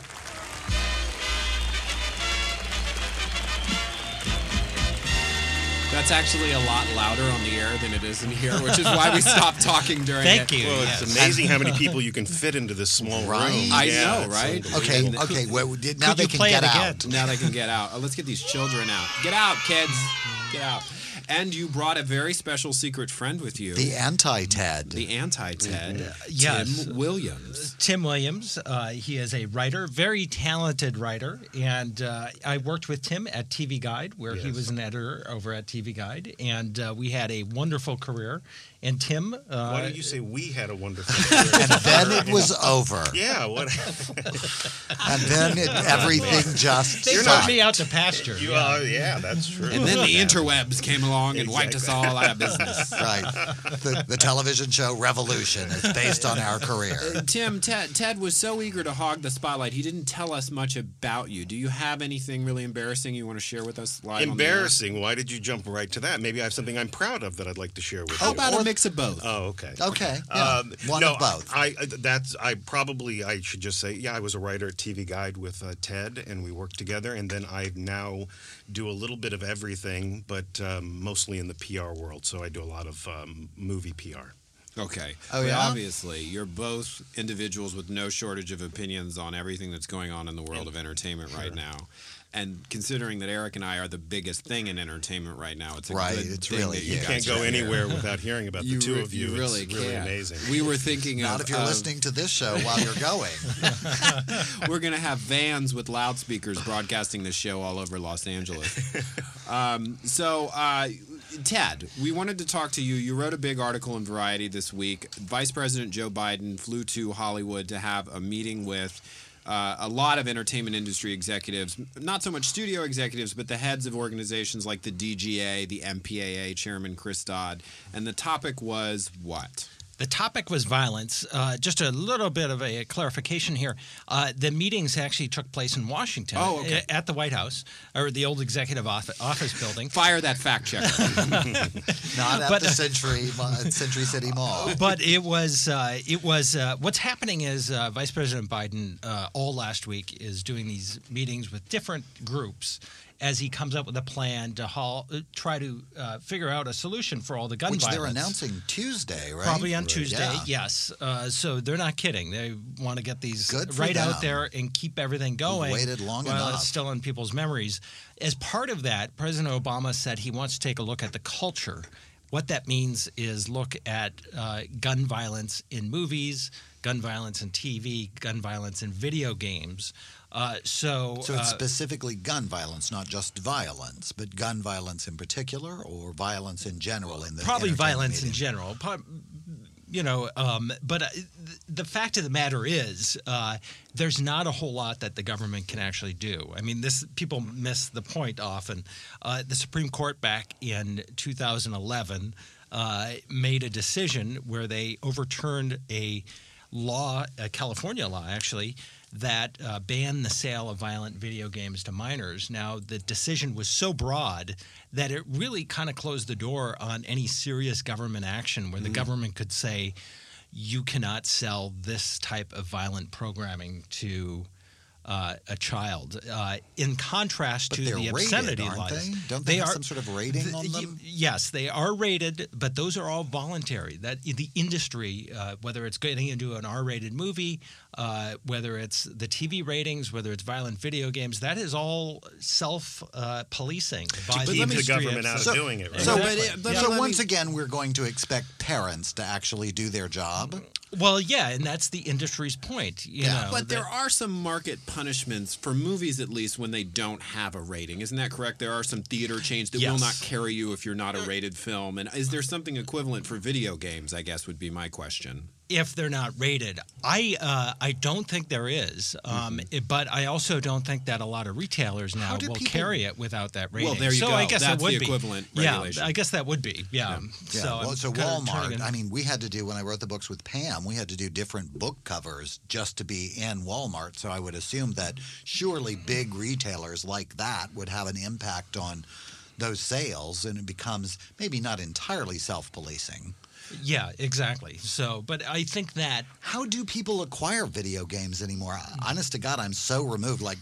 That's actually a lot louder on the air than it is in here, which is why we stopped talking during Thank it. you. Well, it's yes. amazing how many people you can fit into this small Right. room. I Yeah, know, right? Okay, okay. Well, did- now Could they can get out. again? Now they can get out. Oh, let's get these children out. Get out, kids. Get out. And you brought a very special secret friend with you. The anti-Ted. the anti-Ted, yes. Tim Williams. Tim Williams. Uh, he is a writer, very talented writer, and uh, I worked with Tim at TV Guide, where he was an editor over at TV Guide, and uh, we had a wonderful career. And Tim, uh, Why don't you say we had a wonderful career? and then it was over. Yeah, what? And then it, everything just they stopped. put me out to pasture. You yeah. are, yeah, that's true. And then the interwebs came along and wiped us all out of business. Right. The, the television show Revolution is based on our career. Tim, Ted, Ted was so eager to hog the spotlight. He didn't tell us much about you. Do you have anything really embarrassing you want to share with us live? on the? Embarrassing. Why did you jump right to that? Maybe I have something I'm proud of that I'd like to share with How you. about a mix of both? Oh, okay. Okay. Yeah. One no, of both. I I- that's I probably I should just say yeah I was a writer at TV Guide with uh, Ted and we worked together and then I now do a little bit of everything but um, mostly in the PR world so I do a lot of um, movie PR. Okay. Oh, But yeah? obviously, you're both individuals with no shortage of opinions on everything that's going on in the world of entertainment right now. And considering that Eric and I are the biggest thing in entertainment right now, it's a Right, good it's thing really that you You guys can't go are here. anywhere without hearing about the two re- of you. You really it's really can't. amazing. We were thinking Not of, if you're of- listening to this show while you're going. we're going to have vans with loudspeakers broadcasting this show all over Los Angeles. um, so, uh, Ted, we wanted to talk to you. You wrote a big article in Variety this week. Vice President Joe Biden flew to Hollywood to have a meeting with. Uh, a lot of entertainment industry executives, not so much studio executives, but the heads of organizations like the DGA, the MPAA, Chairman Chris Dodd. And the topic was what? The topic was violence. Uh, just a little bit of a clarification here. Uh, the meetings actually took place in Washington Oh, okay. at the White House or the old executive office, office building. Fire that fact checker. Not at But- the Century Ma- Century City Mall. but it was uh, it was uh, what's happening is uh, Vice President Biden uh, all last week is doing these meetings with different groups as he comes up with a plan to haul, uh, try to uh, figure out a solution for all the gun Which violence. they're announcing Tuesday, right? Probably on Tuesday, Yeah. yes. Uh, so they're not kidding. They want to get these right them. out there and keep everything going. waited long while enough. it's still in people's memories. As part of that, President Obama said he wants to take a look at the culture. What that means is look at uh, gun violence in movies, gun violence in TV, gun violence in video games. Uh, so, So it's uh, specifically gun violence, not just violence, but gun violence in particular, or violence in general in the probably violence in general. You know, um, but uh, th- the fact of the matter is, uh, there's not a whole lot that the government can actually do. I mean, this people miss the point often. Uh, the Supreme Court back in 2011 uh, made a decision where they overturned a law, a California law actually, that uh, banned the sale of violent video games to minors. Now, the decision was so broad that it really kind of closed the door on any serious government action where the government could say, you cannot sell this type of violent programming to. Uh, a child. Uh, in contrast But to the rated, obscenity aren't laws, they? Don't they have some sort of rating th- on them? Yes, they are rated, but those are all voluntary. That the industry, uh, whether it's getting into an R-rated movie, uh, whether it's the TV ratings, whether it's violent video games, that is all self-policing by the keep the industry. government out of So- doing it. Right? So, Exactly. but it- but so once again, we're going to expect parents to actually do their job. Well, yeah, and that's the industry's point. You Yeah. know, But there are some market punishments for movies, at least, when they don't have a rating. Isn't that correct? There are some theater chains that will not carry you if you're not a rated film. And is there something equivalent for video games? I guess would be my question. If they're not rated. I uh, I don't think there is, um, it- but I also don't think that a lot of retailers now will people- carry it without that rating. Well, there you so go. I guess That's that would the be equivalent Yeah. I guess that would be. Yeah. Yeah, So, well, so Walmart. turning in- I mean, we had to do when I wrote the books with Pam. We had to do different book covers just to be in Walmart. So I would assume that surely big retailers like that would have an impact on those sales, and it becomes maybe not entirely self-policing. Yeah, exactly. So, but I think that How do people acquire video games anymore? Honest to God, I'm so removed. Like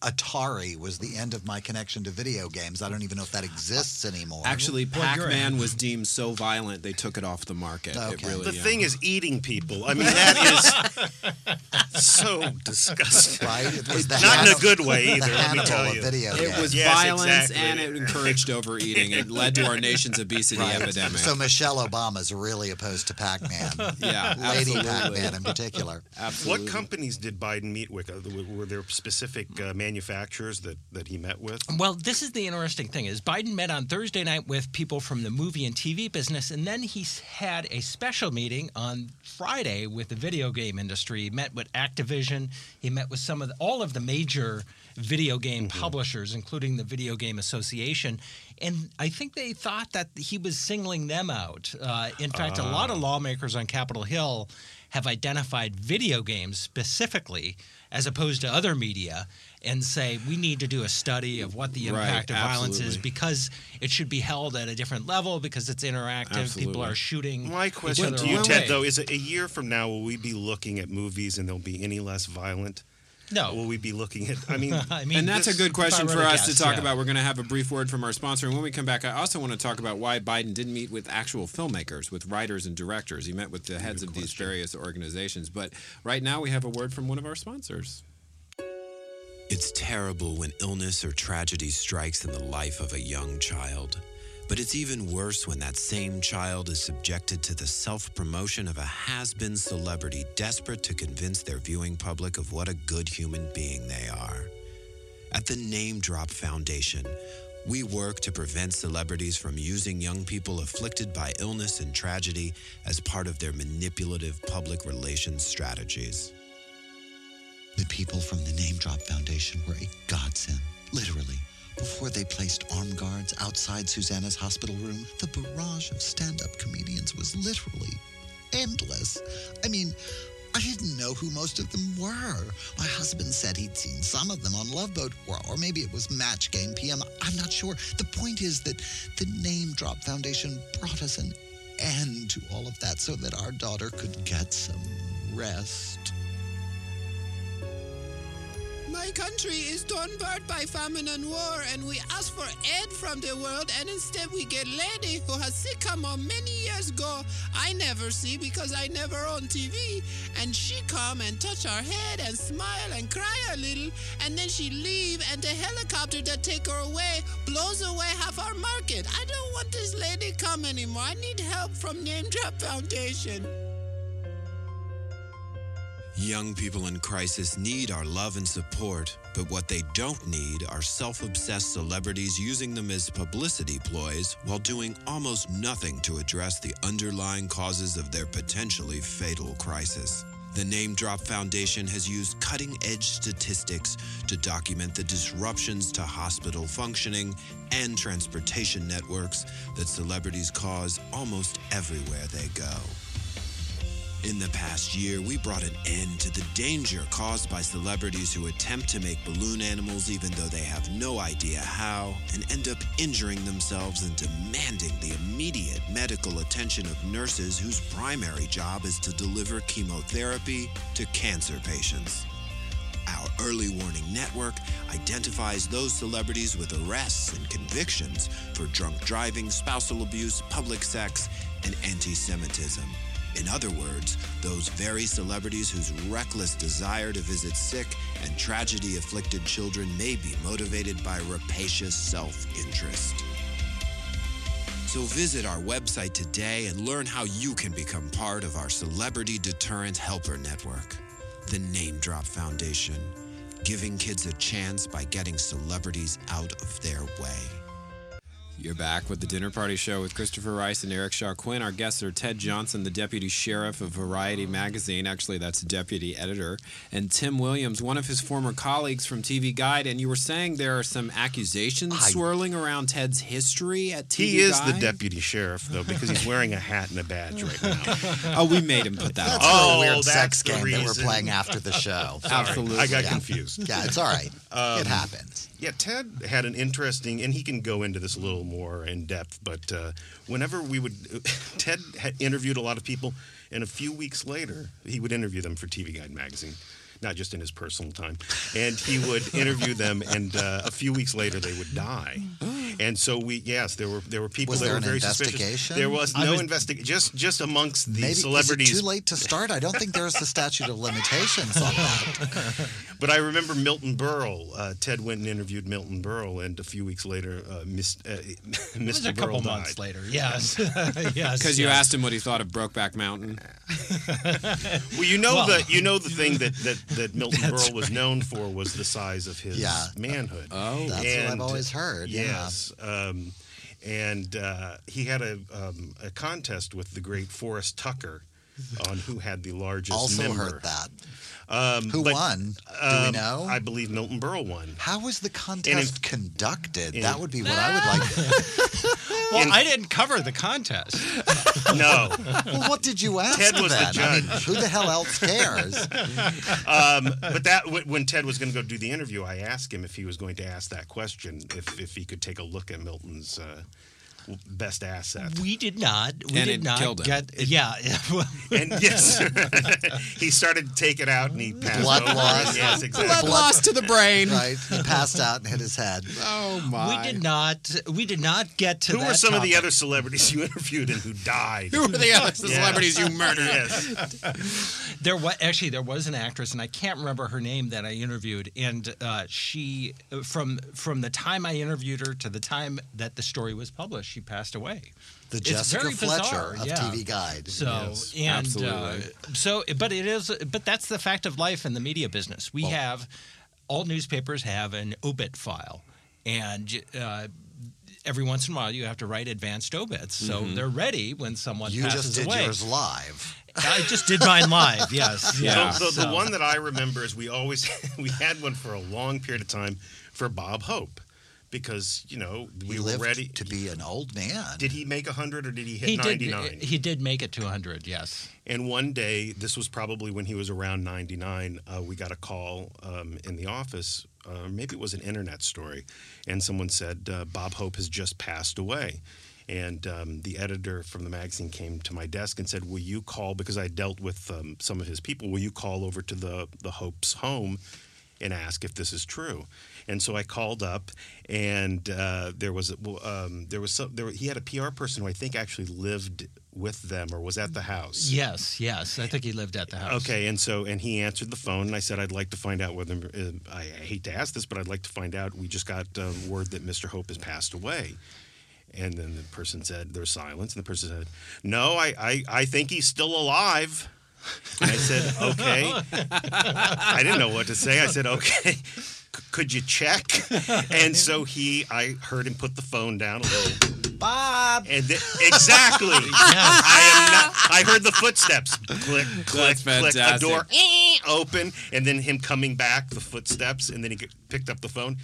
Atari was the end of my connection to video games. I don't even know if that exists anymore. Actually, Well, Pac-Man was deemed so violent they took it off the market. It Okay. really, The yeah. thing is eating people. I mean, that is so disgusting. right? It was the Not in a good way either. The let me Hannibal tell of you. video It games. was Yes, violence exactly. and it encouraged overeating. It led to our nation's obesity Right. epidemic. So Michelle Obama is really opposed to Pac-Man. yeah, Lady absolutely. Pac-Man in particular. Absolutely. What companies did Biden meet with? Uh, Were there specific uh, manufacturers that, that he met with? Well, this is the interesting thing: is Biden met on Thursday night with people from the movie and TV business, and then he had a special meeting on Friday with the video game industry. He met with Activision. He met with some of the, all of the major video game publishers, including the Video Game Association. And I think they thought that he was singling them out. Uh, in fact, a lot of lawmakers on Capitol Hill have identified video games specifically as opposed to other media and say we need to do a study of what the Right, impact of violence is because it should be held at a different level because it's interactive. People are shooting. My question to you. Ted, though, is a year from now, will we be looking at movies and they'll be any less violent? No. Will we be looking at, I mean, I mean, And that's a good question for were to us to talk yeah. about. We're going to have a brief word from our sponsor. And when we come back, I also want to talk about why Biden didn't meet with actual filmmakers, with writers and directors. He met with the heads of these various organizations. But right now, we have a word from one of our sponsors. It's terrible when illness or tragedy strikes in the life of a young child. But it's even worse when that same child is subjected to the self promotion of a has been celebrity desperate to convince their viewing public of what a good human being they are. At the Name Drop Foundation, we work to prevent celebrities from using young people afflicted by illness and tragedy as part of their manipulative public relations strategies. The people from the Name Drop Foundation were a godsend, literally. Before they placed armed guards outside Susanna's hospital room, the barrage of stand up comedians was literally endless. I mean, I didn't know who most of them were. My husband said he'd seen some of them on Love Boat, or, or maybe it was Match Game PM. I'm not sure. The point is that the Name Drop Foundation brought us an end to all of that so that our daughter could get some rest. My country is torn apart by famine and war, and we ask for aid from the world, and instead we get lady who has sycamore many years ago. I never see because I never on TV, and she come and touch our head and smile and cry a little, and then she leave, and the helicopter that take her away blows away half our market. I don't want this lady come anymore. I need help from Name Drop Foundation. Young people in crisis need our love and support, but what they don't need are self obsessed celebrities using them as publicity ploys while doing almost nothing to address the underlying causes of their potentially fatal crisis. The Name Drop Foundation has used cutting edge statistics to document the disruptions to hospital functioning and transportation networks that celebrities cause almost everywhere they go. In the past year, we brought an end to the danger caused by celebrities who attempt to make balloon animals even though they have no idea how and end up injuring themselves and demanding the immediate medical attention of nurses whose primary job is to deliver chemotherapy to cancer patients. Our early warning network identifies those celebrities with arrests and convictions for drunk driving, spousal abuse, public sex, and anti Semitism. In other words, those very celebrities whose reckless desire to visit sick and tragedy afflicted children may be motivated by rapacious self interest. So visit our website today and learn how you can become part of our Celebrity Deterrent Helper Network. The Name Drop Foundation, giving kids a chance by getting celebrities out of their way. You're back with the Dinner Party Show with Christopher Rice and Eric Shaw Quinn. Our guests are Ted Johnson, the deputy sheriff of Variety magazine. Actually, that's deputy editor. And Tim Williams, one of his former colleagues from TV Guide. And you were saying there are some accusations I- swirling around Ted's history at TV Guide. he is the deputy sheriff, though, because he's wearing a hat and a badge right now. Oh, we made him put that That's on. Oh, a weird oh, that's sex the game that we're playing after the show. Absolutely. I got Yeah. confused. Yeah, it's all right. Um, it happens. Yeah, Ted had an interesting, and he can go into this a little more in depth. But uh, whenever we would, Ted had interviewed a lot of people, and a few weeks later, he would interview them for TV Guide magazine. not just in his personal time. And he would interview them, and uh, a few weeks later they would die. And so we, yes, there were there were people Was that there were an very suspicious. There was no investigation, just just amongst the Maybe celebrities. Is it too late to start? I don't think there's a statute of limitations on that. But I remember Milton Berle. Uh, Ted went and interviewed Milton Berle, and a few weeks later, uh, Miss, uh, Mr. It was a Berle couple died. months later. Yes. yes. Because you yes. asked him what he thought of Brokeback Mountain. Well, you know Well- the you know the thing that that, that Milton That's Berle was known for was the size of his Yeah. manhood. Oh. That's what I've always heard, yeah. Yes. Um, and uh, he had a um, a contest with the great Forrest Tucker on who had the largest Also member. heard that. Um, Who but, won? Do we um, know? I believe Milton Berle won. How was the contest conducted? in- that would be what I would like. Well, in- I didn't cover the contest. No. well, what did you ask Ted was the then? I mean, judge. who the hell else cares? um, but that when Ted was going to go do the interview, I asked him if he was going to ask that question, if if he could take a look at Milton's uh, w- best asset. We did not. We And did it not killed him. Yeah. And yes, he started to take it out and he passed Blood over. loss. Yes, exactly. Blood loss to the brain. Right, he passed out and hit his head. Oh my! we did not. We did not get to. Who that were some of the other celebrities you interviewed and who died? Who were the other Yes. celebrities you murdered? Yes. There was actually there was an actress, and I can't remember her name that I interviewed, and uh, she from from the time I interviewed her to the time that the story was published, she passed away. The It's Jessica very Fletcher bizarre, of yeah. TV Guide. So Yes, and uh, so, but it is, but that's the fact of life in the media business. We have all newspapers have an obit file, and uh, every once in a while you have to write advanced obits, so Mm-hmm. they're ready when someone You passes just did away. yours live. I just did mine live. Yes, yeah. So the, the one that I remember is we always we had one for a long period of time for Bob Hope because you know we He were ready. to be an old man. Did he make hundred or did he hit he did. ninety nine? He did make it to 100. Yes. And one day, this was probably when he was around 99, uh, we got a call um, in the office. Uh, maybe it was an internet story. And someone said, uh, Bob Hope has just passed away. And um, the editor from the magazine came to my desk and said, Will you call? Because I dealt with um, some of his people. Will you call over to the, the Hope's home and ask if this is true? And so I called up, and uh, there was um, there was some, there, he had a PR person who I think actually lived with them or was at the house. Yes. Yes. I think he lived at the house. Okay, and so and he answered the phone, and I said, "I'd like to find out whether uh, I, hate to ask this, but I'd like to find out. We just got uh, word that Mr. Hope has passed away." And then the person said, "There's silence," and the person said, "No, I I, I think he's still alive." And I said, "Okay." I didn't know what to say. I said, "Okay." C- Could you check? And so he, I heard him put the phone down a little. Bob. And th- exactly. I am not. I heard the footsteps. Click, click, That's click. A fantastic. door eh, open, and then him coming back. The footsteps, and then he picked up the phone.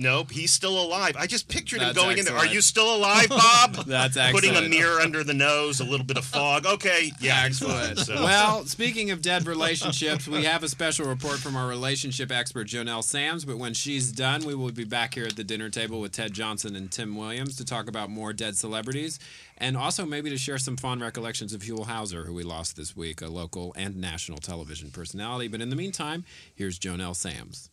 Nope, he's still alive. I just pictured him That's going in there. Are you still alive, Bob? That's Putting a mirror under the nose, a little bit of fog. Okay, yeah. Excellent. So- Well, speaking of dead relationships, we have a special report from our relationship expert, Jonelle Sams. But when she's done, we will be back here at the dinner table with Ted Johnson and Tim Williams to talk about more dead celebrities and also maybe to share some fond recollections of Huell Howser, who we lost this week, a local and national television personality. But in the meantime, here's Jonelle Sams.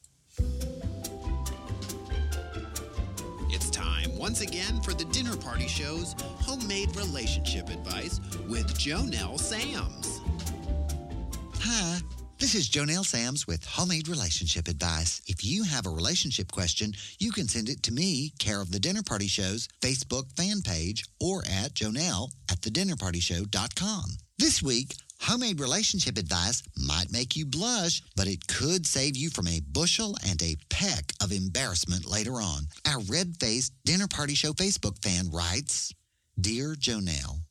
Time once again for the Dinner Party Show's homemade relationship advice with Jonelle Sams. Hi, this is Jonelle Sams with Homemade Relationship Advice. If you have a relationship question, you can send it to me, care of the Dinner Party Show's Facebook fan page, or at Jonelle at thedinnerpartyshow.com. This week, homemade relationship advice might make you blush, but it could save you from a bushel and a peck of embarrassment later on. Our red faced Dinner Party Show Facebook fan writes Dear Jonelle,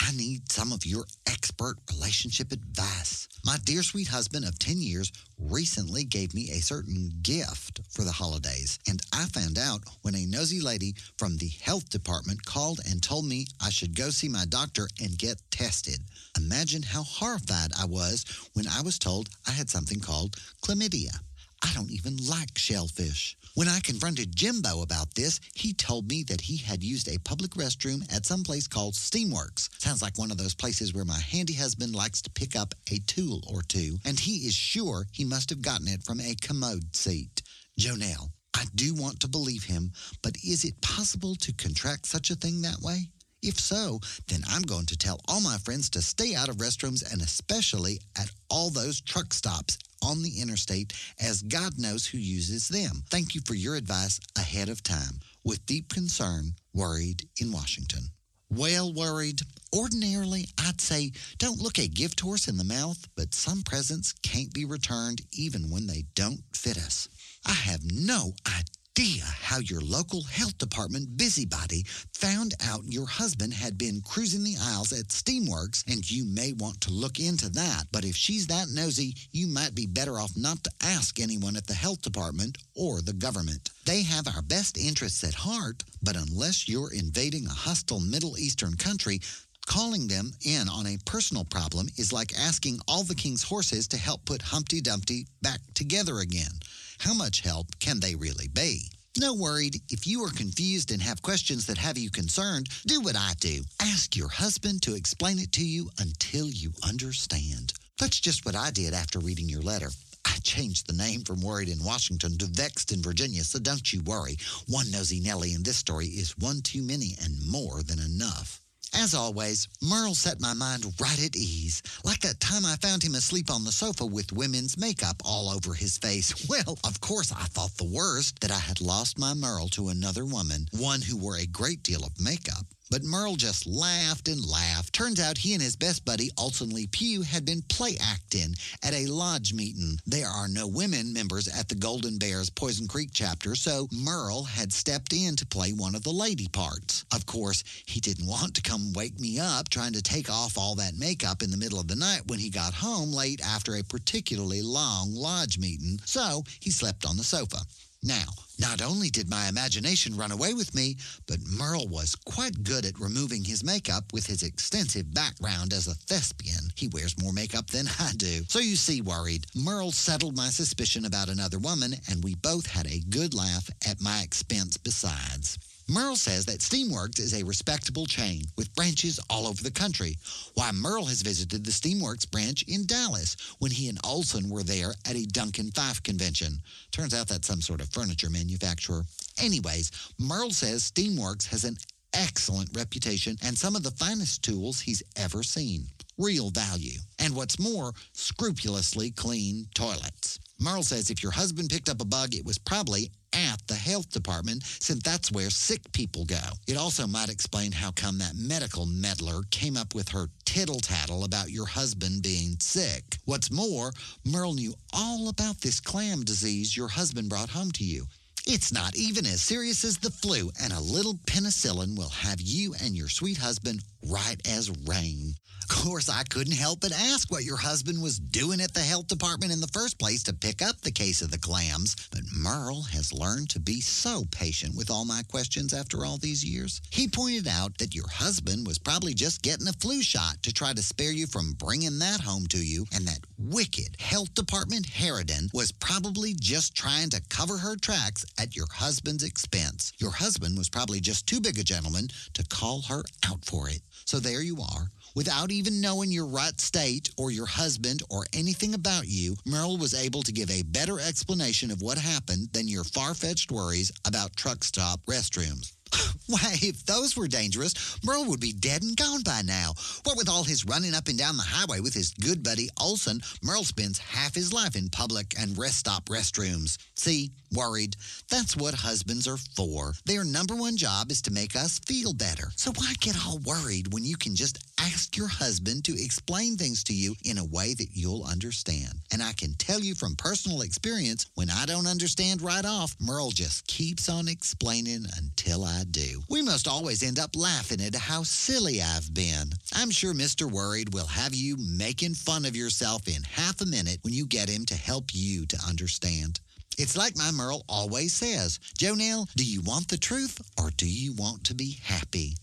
I need some of your expert relationship advice. My dear sweet husband of 10 years recently gave me a certain gift for the holidays, and I found out when a nosy lady from the health department called and told me I should go see my doctor and get tested. Imagine how horrified I was when I was told I had something called chlamydia. I don't even like shellfish. When I confronted Jimbo about this, he told me that he had used a public restroom at some place called Steamworks. Sounds like one of those places where my handy husband likes to pick up a tool or two, and he is sure he must have gotten it from a commode seat. Jonelle, I do want to believe him, but is it possible to contract such a thing that way? If so, then I'm going to tell all my friends to stay out of restrooms and especially at all those truck stops on the interstate, as God knows who uses them. Thank you for your advice ahead of time. With deep concern, worried in Washington. Well, worried. Ordinarily, I'd say don't look a gift horse in the mouth, but some presents can't be returned even when they don't fit us. I have no idea how your local health department busybody found out your husband had been cruising the aisles at Steamworks, and you may want to look into that. But if she's that nosy, you might be better off not to ask anyone at the health department or the government. They have our best interests at heart, but unless you're invading a hostile Middle Eastern country, Calling them in on a personal problem is like asking all the king's horses to help put Humpty Dumpty back together again. How much help can they really be? No worried, if you are confused and have questions that have you concerned, do what I do. Ask your husband to explain it to you until you understand. That's just what I did after reading your letter. I changed the name from Worried in Washington to Vexed in Virginia, so don't you worry. One nosy Nellie in this story is one too many and more than enough. As always, Merle set my mind right at ease, like that time I found him asleep on the sofa with women's makeup all over his face. Well, of course, I thought the worst that I had lost my Merle to another woman, one who wore a great deal of makeup. But Merle just laughed and laughed. Turns out he and his best buddy, Alton Lee Pugh, had been play acting at a lodge meeting. There are no women members at the Golden Bears Poison Creek chapter, so Merle had stepped in to play one of the lady parts. Of course, he didn't want to come wake me up trying to take off all that makeup in the middle of the night when he got home late after a particularly long lodge meeting, so he slept on the sofa. Now, not only did my imagination run away with me, but Merle was quite good at removing his makeup with his extensive background as a thespian. He wears more makeup than I do. So you see, worried, Merle settled my suspicion about another woman, and we both had a good laugh at my expense besides. Merle says that Steamworks is a respectable chain with branches all over the country. Why Merle has visited the Steamworks branch in Dallas when he and Olson were there at a Duncan Phyfe convention. Turns out that's some sort of furniture manufacturer. Anyways, Merle says Steamworks has an excellent reputation and some of the finest tools he's ever seen. Real value. And what's more, scrupulously clean toilets. Merle says if your husband picked up a bug, it was probably at the health department, since that's where sick people go. It also might explain how come that medical meddler came up with her tittle tattle about your husband being sick. What's more, Merle knew all about this clam disease your husband brought home to you. It's not even as serious as the flu, and a little penicillin will have you and your sweet husband right as rain. Of course, I couldn't help but ask what your husband was doing at the health department in the first place to pick up the case of the clams. But Merle has learned to be so patient with all my questions after all these years. He pointed out that your husband was probably just getting a flu shot to try to spare you from bringing that home to you, and that wicked health department Harridan was probably just trying to cover her tracks at your husband's expense. Your husband was probably just too big a gentleman to call her out for it. So there you are. Without even knowing your right state or your husband or anything about you, Merle was able to give a better explanation of what happened than your far fetched worries about truck stop restrooms. Why, if those were dangerous, Merle would be dead and gone by now. What with all his running up and down the highway with his good buddy Olson, Merle spends half his life in public and rest stop restrooms. See, worried. That's what husbands are for. Their number one job is to make us feel better. So why get all worried when you can just ask your husband to explain things to you in a way that you'll understand? And I can tell you from personal experience, when I don't understand right off, Merle just keeps on explaining until I do. We must always end up laughing at how silly I've been. I'm sure Mr. Worried will have you making fun of yourself in half a minute when you get him to help you to understand. It's like my Merle always says, Jonelle, do you want the truth or do you want to be happy?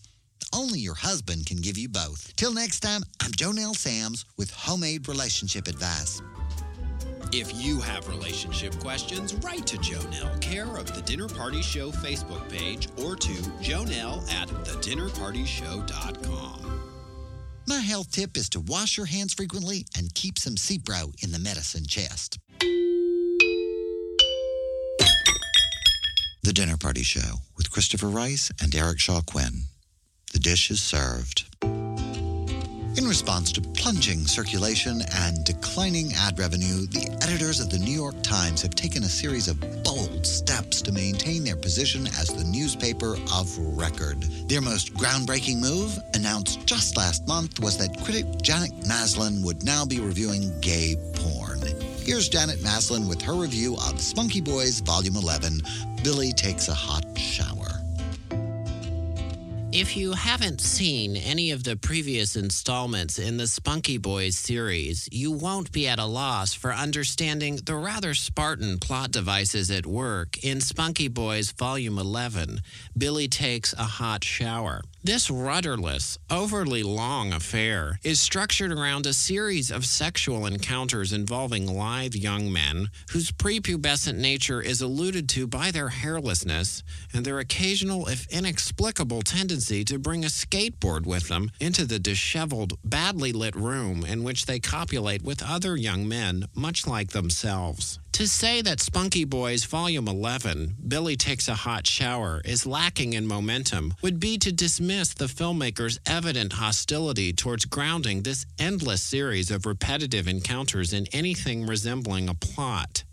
Only your husband can give you both. Till next time, I'm Jonelle Sams with Homemade Relationship Advice. If you have relationship questions, write to Jonelle, care of the Dinner Party Show Facebook page, or to jonelle at thedinnerpartyshow.com. My health tip is to wash your hands frequently and keep some Cipro in the medicine chest. The Dinner Party Show with Christopher Rice and Eric Shaw Quinn. The dish is served. In response to plunging circulation and declining ad revenue, the editors of the New York Times have taken a series of bold steps to maintain their position as the newspaper of record. Their most groundbreaking move, announced just last month, was that critic Janet Maslin would now be reviewing gay porn. Here's Janet Maslin with her review of Spunky Boys Volume 11 Billy Takes a Hot Shower. If you haven't seen any of the previous installments in the Spunky Boys series, you won't be at a loss for understanding the rather Spartan plot devices at work in Spunky Boys Volume 11 Billy Takes a Hot Shower. This rudderless, overly long affair is structured around a series of sexual encounters involving live young men whose prepubescent nature is alluded to by their hairlessness and their occasional, if inexplicable, tendency to bring a skateboard with them into the disheveled, badly lit room in which they copulate with other young men much like themselves. To say that Spunky Boys Volume 11, Billy Takes a Hot Shower, is lacking in momentum would be to dismiss the filmmaker's evident hostility towards grounding this endless series of repetitive encounters in anything resembling a plot.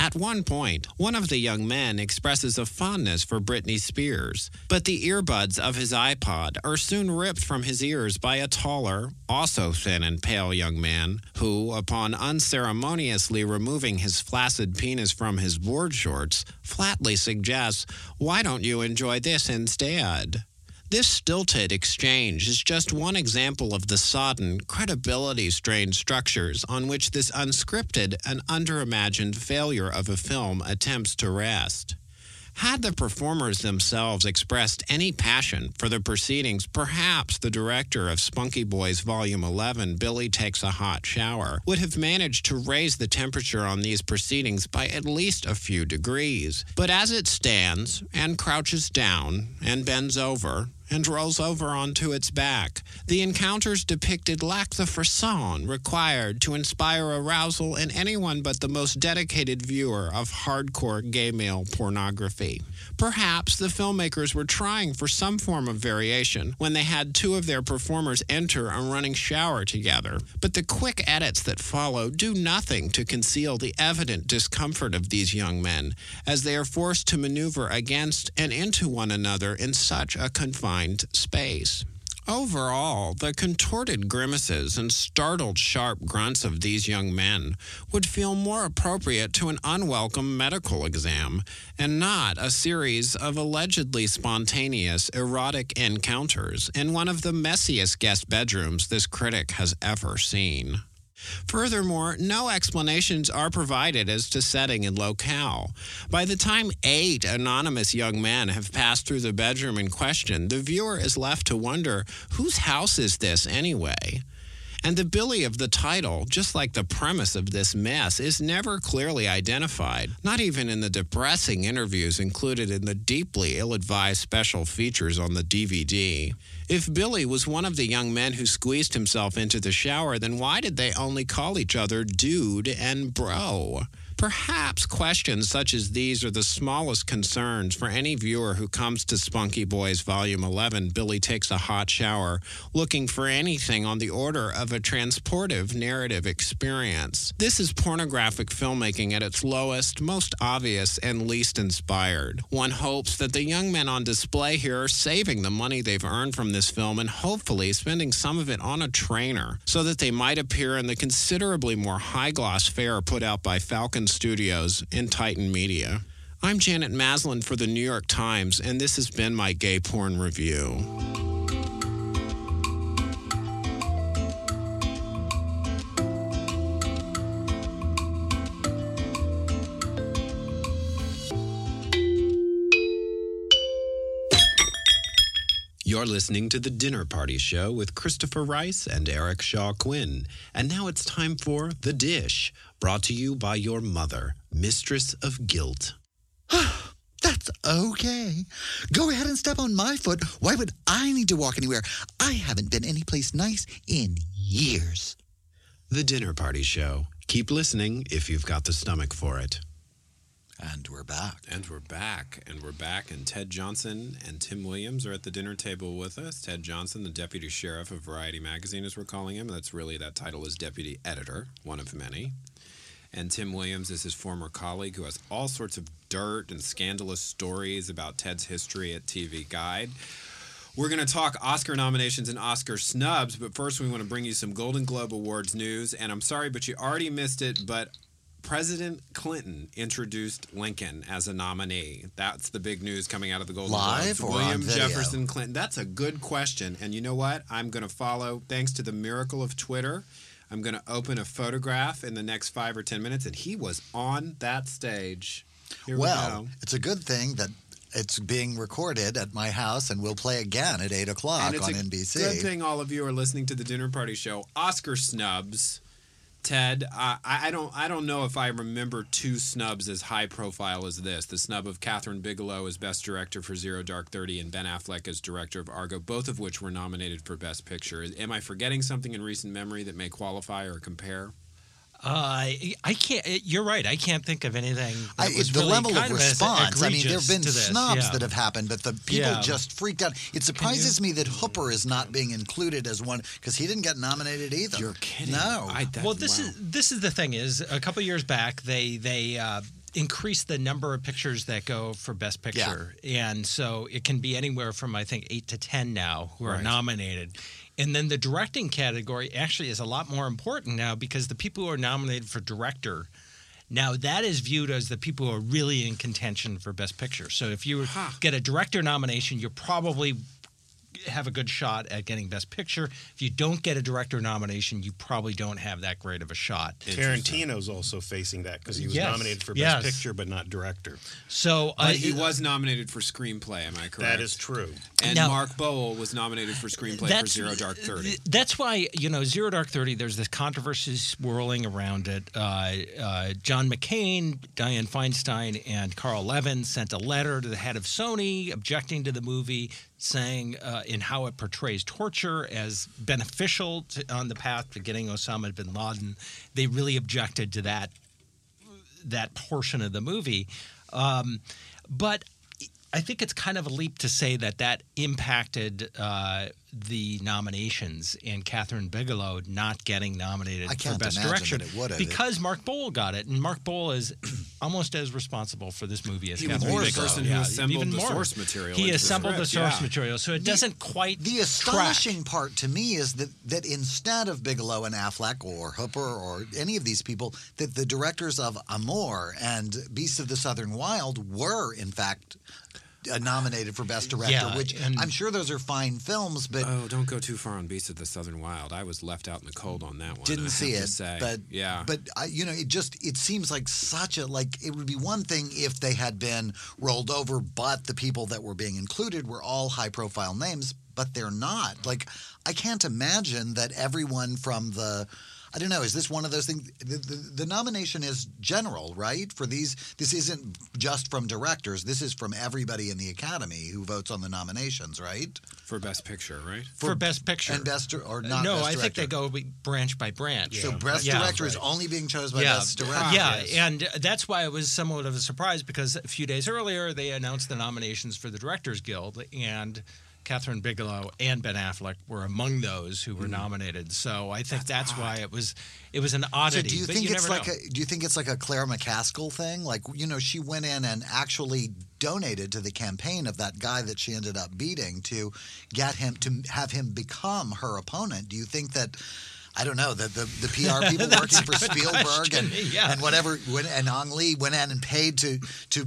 At one point, one of the young men expresses a fondness for Britney Spears, but the earbuds of his iPod are soon ripped from his ears by a taller, also thin and pale young man who, upon unceremoniously removing his flaccid penis from his board shorts, flatly suggests, Why don't you enjoy this instead? This stilted exchange is just one example of the sodden, credibility strained structures on which this unscripted and underimagined failure of a film attempts to rest. Had the performers themselves expressed any passion for the proceedings, perhaps the director of Spunky Boys Volume 11, Billy Takes a Hot Shower, would have managed to raise the temperature on these proceedings by at least a few degrees. But as it stands, and crouches down, and bends over, and rolls over onto its back. The encounters depicted lack the frisson required to inspire arousal in anyone but the most dedicated viewer of hardcore gay male pornography. Perhaps the filmmakers were trying for some form of variation when they had two of their performers enter a running shower together, but the quick edits that follow do nothing to conceal the evident discomfort of these young men as they are forced to maneuver against and into one another in such a confined space. Overall, the contorted grimaces and startled sharp grunts of these young men would feel more appropriate to an unwelcome medical exam and not a series of allegedly spontaneous erotic encounters in one of the messiest guest bedrooms this critic has ever seen. Furthermore, no explanations are provided as to setting and locale. By the time eight anonymous young men have passed through the bedroom in question, the viewer is left to wonder whose house is this anyway? And the Billy of the title, just like the premise of this mess, is never clearly identified, not even in the depressing interviews included in the deeply ill advised special features on the DVD. If Billy was one of the young men who squeezed himself into the shower, then why did they only call each other dude and bro? Perhaps questions such as these are the smallest concerns for any viewer who comes to Spunky Boys Volume 11, Billy Takes a Hot Shower, looking for anything on the order of a transportive narrative experience. This is pornographic filmmaking at its lowest, most obvious, and least inspired. One hopes that the young men on display here are saving the money they've earned from this film and hopefully spending some of it on a trainer so that they might appear in the considerably more high gloss fare put out by Falcon Studios in Titan Media. I'm Janet Maslin for the New York Times, and this has been my gay porn review. You're You're listening to The Dinner Party Show with Christopher Rice and Eric Shaw Quinn. And now it's time for The Dish, brought to you by your mother, Mistress of Guilt. That's okay. Go ahead and step on my foot. Why would I need to walk anywhere? I haven't been anyplace nice in years. The Dinner Party Show. Keep listening if you've got the stomach for it. And we're back. And we're back. And we're back. And Ted Johnson and Tim Williams are at the dinner table with us. Ted Johnson, the deputy sheriff of Variety Magazine, as we're calling him. That's really, that title is deputy editor, one of many. And Tim Williams is his former colleague who has all sorts of dirt and scandalous stories about Ted's history at TV Guide. We're going to talk Oscar nominations and Oscar snubs, but first we want to bring you some Golden Globe Awards news. And I'm sorry, but you already missed it, but President Clinton introduced Lincoln as a nominee. That's the big news coming out of the Golden Live Globes. William? Jefferson Clinton. That's a good question. And you know what? I'm going to follow, thanks to the miracle of Twitter, I'm going to open a photograph in the next five or 10 minutes, and he was on that stage. Here well, we go. it's a good thing that it's being recorded at my house and we'll play again at 8 o'clock on a NBC. Good thing all of you are listening to the dinner party show. Oscar snubs. Ted, I, I don't, I don't know if I remember two snubs as high profile as this. The snub of Kathryn Bigelow as Best Director for Zero Dark Thirty and Ben Affleck as Director of Argo, both of which were nominated for Best Picture. Am I forgetting something in recent memory that may qualify or compare? Uh, I can't. You're right. I can't think of anything. That I, was the really level of kind as response. I mean, there have been snobs yeah. that have happened, but the people Yeah. just freaked out. It surprises me that Hooper is not being included as one because he didn't get nominated either. You're kidding. No. I, that, well, this wow. is this is the thing is a couple years back they they uh, increased the number of pictures that go for best picture, and so it can be anywhere from I think eight to ten now who are nominated. And then the directing category actually is a lot more important now because the people who are nominated for director now that is viewed as the people who are really in contention for best picture. So if you get a director nomination, you're probably have a good shot at getting best picture. If you don't get a director nomination, you probably don't have that great of a shot. Tarantino's also facing that because he was Yes. nominated for Yes. Best Picture but not Director. So uh, But he was nominated for screenplay. Am I correct? That is true. And Now- Mark Boal was nominated for screenplay for That's- Zero Dark Thirty. That's why you know Zero Dark Thirty. There's this controversy swirling around it. Uh, uh, John McCain, Dianne Feinstein, and Carl Levin sent a letter to the head of Sony objecting to the movie, saying uh, in how it portrays torture as beneficial to, on the path to getting Osama bin Laden. They really objected to that that portion of the movie. Um, but I think it's kind of a leap to say that that impacted uh, the nominations and Kathryn Bigelow not getting nominated I can't for Best Direction that it would have. because Mark Boal got it, and Mark Boal is almost as responsible for this movie as He was Kathryn the Bigelow. person who Yeah, assembled even the more. source material He into the assembled the source yeah. material, so it doesn't quite The track. astonishing part to me is that that instead of Bigelow and Affleck or Hooper or any of these people, that the directors of Amour and Beasts of the Southern Wild were in fact Uh, nominated for Best Director. Yeah, which and- I'm sure those are fine films, but Oh, don't go too far on Beasts of the Southern Wild. I was left out in the cold on that one. Didn't have see it. say. But yeah, but I, you know, it just it seems like such a like it would be one thing if they had been rolled over, but the people that were being included were all high profile names, but they're not. Like I can't imagine that everyone from the I don't know. Is this one of those things? The, the, the nomination is general, right? For these, this isn't just from directors. This is from everybody in the Academy who votes on the nominations, right? for Best Picture, right? for Best Picture And best or not? no, best I think they go branch by branch. So best Yeah. director is only being chosen by yeah, best director. Yeah, and that's why it was somewhat of a surprise because a few days earlier they announced the nominations for the Directors Guild, and Kathryn Bigelow and Ben Affleck were among those who were mm-hmm. nominated. So I think that's, why it was it was an So oddity. do you think you it's like know. a do you think it's like a Claire McCaskill thing? Like you know, she went in and actually donated to the campaign of that guy that she ended up beating to get him to have him become her opponent. Do you think that? I don't know that the, the PR people working for Spielberg question, and, yeah. and whatever and Ang Lee went in and paid to to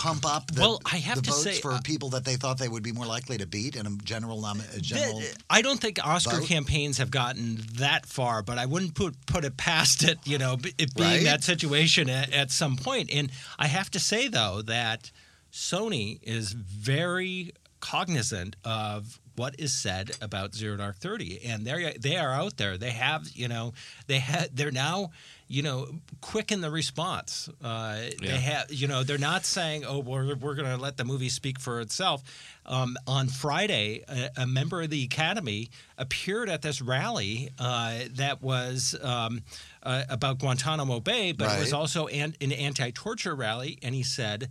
pump up the, Well, I have the to votes say, for uh, people that they thought they would be more likely to beat in a general nom- a general. Th- I don't think Oscar vote? campaigns have gotten that far, but I wouldn't put put it past it. You know, it being Right? that situation at, at some point. And I have to say though that Sony is very cognizant of what is said about Zero Dark Thirty, and they they are out there. They have you know they had they're now you know quick in the response. Uh, Yeah. They have you know they're not saying oh we're we're going to let the movie speak for itself. Um, on Friday, a, a member of the Academy appeared at this rally uh, that was um, uh, about Guantanamo Bay, but it was also an, an anti-torture rally, and he said.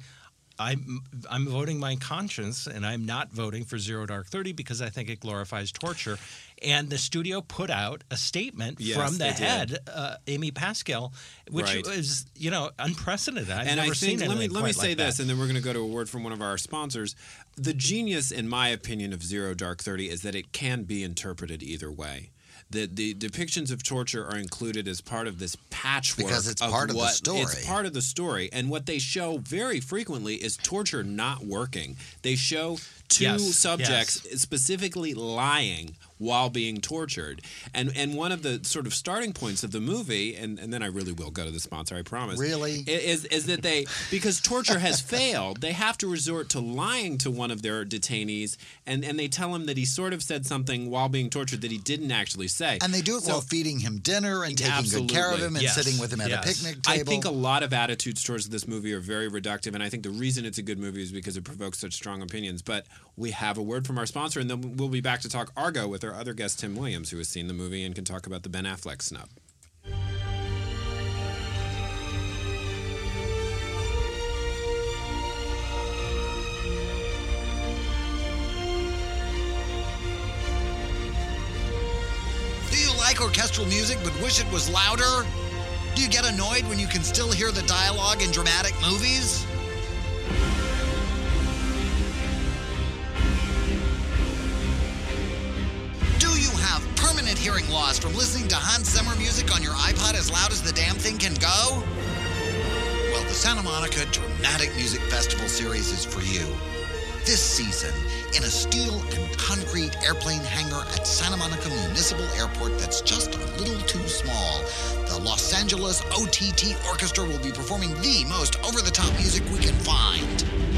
I'm I'm voting my conscience, and I'm not voting for Zero Dark Thirty because I think it glorifies torture. And the studio put out a statement Yes, from the head, uh, Amy Pascal, which Right. was you know unprecedented. I've and never I think seen let me let me say like this, and then we're going to go to a word from one of our sponsors. The genius, in my opinion, of Zero Dark Thirty is that it can be interpreted either way. The, the depictions of torture are included as part of this patchwork Because it's of part of the what, story. It's part of the story, and what they show very frequently is torture not working. They show two Yes, subjects specifically lying while being tortured. And and one of the sort of starting points of the movie, and, and then I really will go to the sponsor, I promise. Really? Is is that they because torture has failed, they have to resort to lying to one of their detainees and, and they tell him that he sort of said something while being tortured that he didn't actually say. And they do it So- while feeding him dinner and taking good care of him and Yes. sitting with him at Yes. a picnic table. I think a lot of attitudes towards this movie are very reductive, and I think the reason it's a good movie is because it provokes such strong opinions. But we have a word from our sponsor, and then we'll be back to talk Argo with our other guest, Tim Williams, who has seen the movie and can talk about the Ben Affleck snub. Do you like orchestral music but wish it was louder? Do you get annoyed when you can still hear the dialogue in dramatic movies? Do you have permanent hearing loss from listening to Hans Zimmer music on your iPod as loud as the damn thing can go? Well, the Santa Monica Dramatic Music Festival series is for you. This season, in a steel and concrete airplane hangar at Santa Monica Municipal Airport that's just a little too small, the Los Angeles OTT Orchestra will be performing the most over the top music we can find.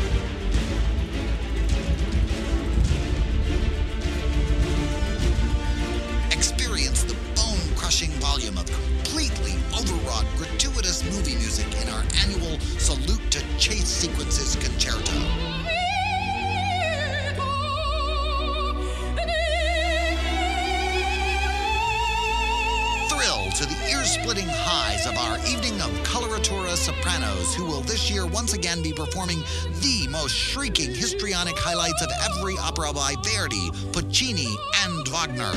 Sopranos, who will this year once again be performing the most shrieking histrionic highlights of every opera by Verdi, Puccini, and Wagner.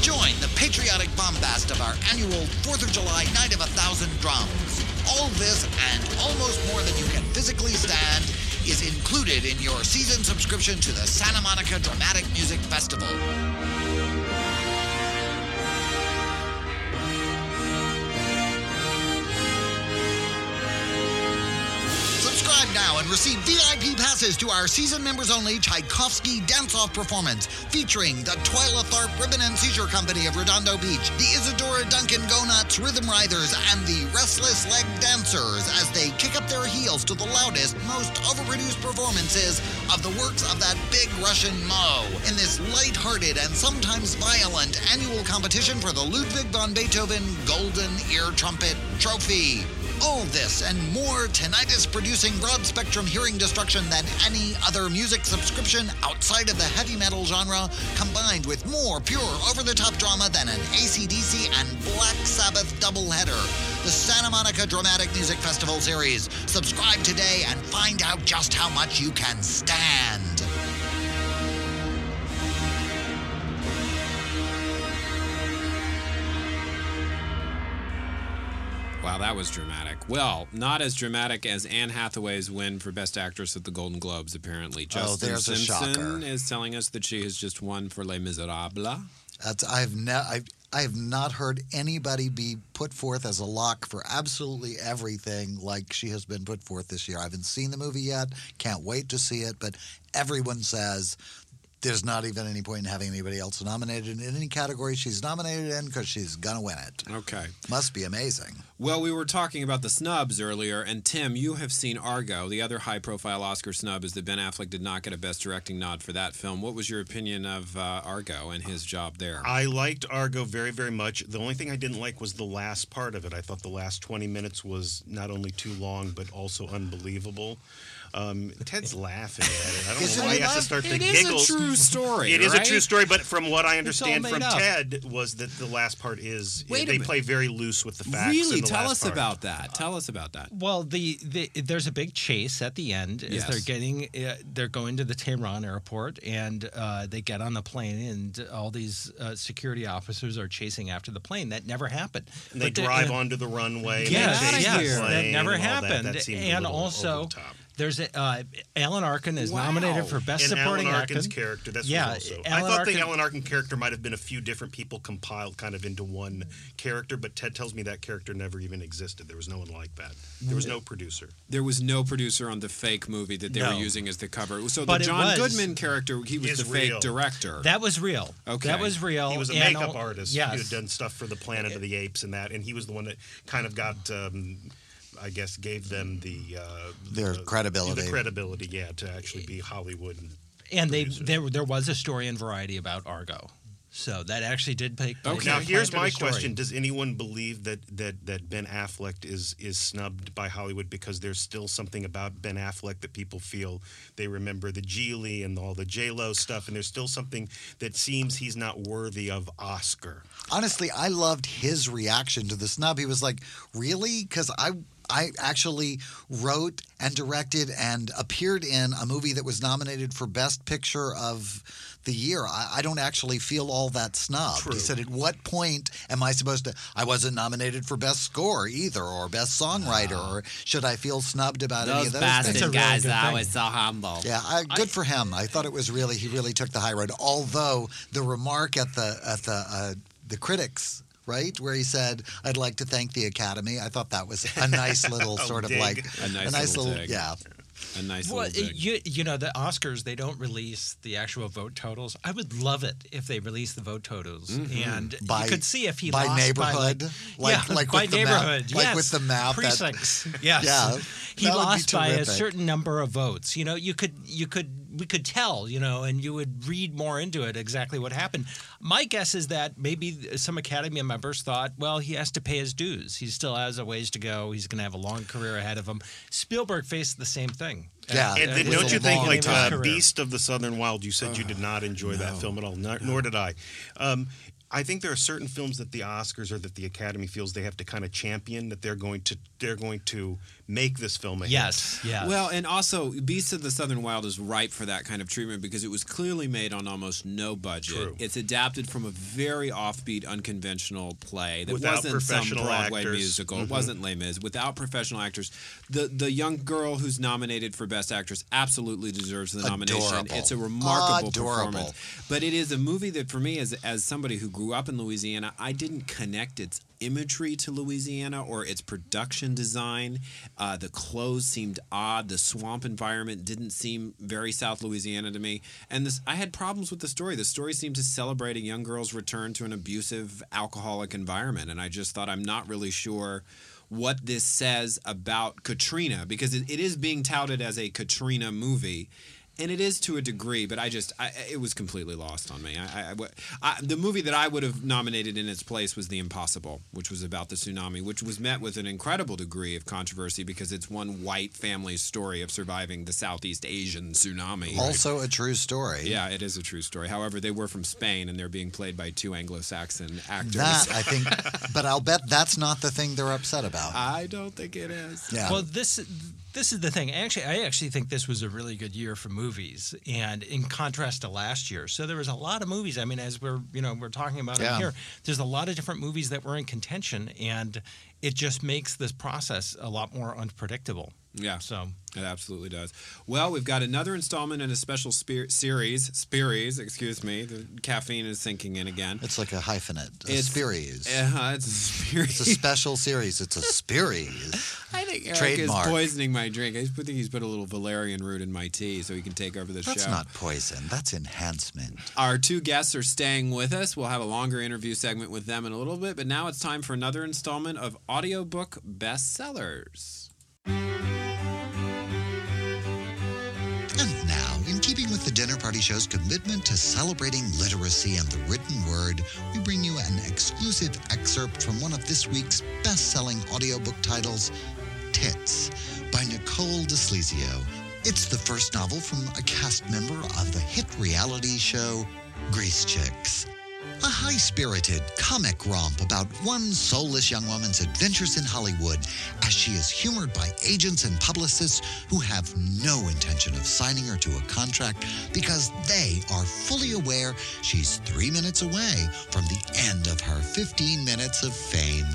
Join the patriotic bombast of our annual 4th of July Night of a Thousand Drums. All this and almost more than you can physically stand is included in your season subscription to the Santa Monica Dramatic Music Festival. Subscribe receive VIP passes to our season members only Tchaikovsky dance off performance featuring the Twyla Tharp Ribbon and Seizure Company of Redondo Beach, the Isadora Duncan Go Nuts Rhythm Riders, and the Restless Leg Dancers as they kick up their heels to the loudest, most overproduced performances of the works of that big Russian Mo in this light-hearted and sometimes violent annual competition for the Ludwig von Beethoven Golden Ear Trumpet Trophy. All this and more tinnitus producing broad spectrum hearing destruction than any other music subscription outside of the heavy metal genre, combined with more pure over the top drama than an ACDC and Black Sabbath doubleheader. The Santa Monica Dramatic Music Festival Series. Subscribe today and find out just how much you can stand. Wow, that was dramatic. Well, not as dramatic as Anne Hathaway's win for Best Actress at the Golden Globes, apparently. Oh, Justin Oh, there's a Simpson shocker. is telling us that she has just won for Les Miserables. That's I've ne- I've, I have not heard anybody be put forth as a lock for absolutely everything like she has been put forth this year. I haven't seen the movie yet. Can't wait to see it, but everyone says there's not even any point in having anybody else nominated in any category she's nominated in because she's gonna win it. Okay. Must be amazing. Well, we were talking about the snubs earlier, and Tim, you have seen Argo. The other high profile Oscar snub is that Ben Affleck did not get a Best Directing nod for that film. What was your opinion of uh, Argo and his job there? I liked Argo very, very much. The only thing I didn't like was the last part of it. I thought the last 20 minutes was not only too long, but also unbelievable. Um, Ted's laughing at it. I don't Is know why he has to start the It is a true story, It is a true story, but from what I all understand from up. Ted was that the last part is Wait a they minute. play very loose with the facts. Really? in the Tell last us part. about that. Tell us about that. Well, the, the there's a big chase at the end as Yes. they're getting uh, they're going to the Tehran airport and uh, they get on the plane and all these uh, security officers are chasing after the plane. That never happened. And they drive and- onto the runway. Yes, and they chase the that plane never and all that. happened. That seemed a and little also, over the top. There's a, uh, Alan Arkin is Wow. nominated for best and supporting Alan Arkin's actor. character. That's Yeah, was also. I thought Arkin- the Alan Arkin character might have been a few different people compiled kind of into one character, but Ted tells me that character never even existed. There was no one like that. There was no producer. There was no producer on the fake movie that they No. were using as the cover. So But the John was- Goodman character, he was Is the fake real. director. That was real. Okay. that was real. He was a and makeup al- artist. Yes. He had done stuff for the Planet of the Apes and that, and he was the one that kind of got. Um, I guess gave them the uh, Their the- credibility. The credibility, yeah, to actually be Hollywood. and they producer. there there was a story in Variety about Argo, so that actually did take place. Okay. Now, here's my question: Does anyone believe that that that Ben Affleck is is snubbed by Hollywood because there's still something about Ben Affleck that people feel they remember the Gigli and all the J Lo stuff, and there's still something that seems he's not worthy of Oscar. Honestly, I loved his reaction to the snub. He was like, "Really?" Because I. I actually wrote and directed and appeared in a movie that was nominated for Best Picture of the Year. I, I don't actually feel all that snubbed. True. He said, At what point am I supposed to? I wasn't nominated for Best Score either or Best Songwriter, or should I feel snubbed about any of those That's things? a really good thing. so humble. Yeah, I, good for him. I thought it was really he really took the high road. Although the remark at the at the uh, the critics. Right where he said, "I'd like to thank the Academy." I thought that was a nice little Oh, sort of dig. like A nice little dig. yeah. A nice Well, little dig. you you know the Oscars they don't release the actual vote totals. I would love it if they released the vote totals Mm-hmm. and By- you could see if he by lost neighborhood? by Like- like, yeah, like by with the map- neighborhood, like yes. with the map that- precincts. yes, Yeah, he that would be lost by a certain number of votes. You know, you could you could we could tell. You know, and you would read more into it exactly what happened. My guess is that maybe some Academy members thought, well, he has to pay his dues. He still has a ways to go. He's going to have a long career ahead of him. Spielberg faced the same thing. Yeah, Uh, And it then was don't you think, like uh, Beast of the Southern Wild, you said you did not enjoy that film at all, nor, nor did I. Um, I think there are certain films that the Oscars or that the Academy feels they have to kind of champion that they're going to they're going to make this film a hit. Yes, yeah. Well, and also, Beasts of the Southern Wild is ripe for that kind of treatment because it was clearly made on almost no budget. True. It's adapted from a very offbeat, unconventional play that Without wasn't some Broadway actors. musical. Mhm. It wasn't Les Mis. Without professional actors, the the young girl who's nominated for Best Actress absolutely deserves the nomination. Adorable. It's a remarkable Adorable. performance. But it is a movie that, for me, as as somebody who grew up in Louisiana, I didn't connect its imagery to Louisiana or its production design. Uh, the clothes seemed odd. The swamp environment didn't seem very South Louisiana to me. And this, I had problems with the story. The story seemed to celebrate a young girl's return to an abusive, alcoholic environment, and I just thought I'm not really sure what this says about Katrina because it, it is being touted as a Katrina movie. And it is to a degree, but I just I, it was completely lost on me. I, I- I- the movie that I would have nominated in its place was The Impossible, which was about the tsunami, which was met with an incredible degree of controversy because it's one white family's story of surviving the Southeast Asian tsunami. Also a true story. yeah, it is a true story. However, they were from Spain and they're being played by two Anglo-Saxon actors. That I think, but I'll bet that's not the thing they're upset about. I don't think it is. Yeah. Well, this this is the thing. Actually, I actually think this was a really good year for movies, and in contrast to last year. So there was a lot of movies. I mean, as we're you know we're talking about Yeah. it here, there's a lot of different movies that were in contention, and it just makes this process a lot more unpredictable. Yeah. So It absolutely does. Well, we've got another installment in a special spe- series, Spearies, excuse me. The caffeine is sinking in again. It's like a hyphenate, a It's- Spearies. Uh-huh, it's a Spearies. It's a special series. It's a Spearies. I think Eric Trademark. is poisoning my drink. I think he's put a little valerian root in my tea so he can take over the That's show. That's not poison. That's enhancement. Our two guests are staying with us. We'll have a longer interview segment with them in a little bit, but now it's time for another installment of audiobook bestsellers. And now, in keeping with the Dinner Party Show's commitment to celebrating literacy and the written word, we bring you an exclusive excerpt from one of this week's best-selling audiobook titles, Tits, by Nicole DeSlizio. It's the first novel from a cast member of the hit reality show Grease Chicks. A high spirited comic romp about one soulless young woman's adventures in Hollywood as she is humored by agents and publicists who have no intention of signing her to a contract because they are fully aware she's three minutes away from the end of her 15 minutes of fame.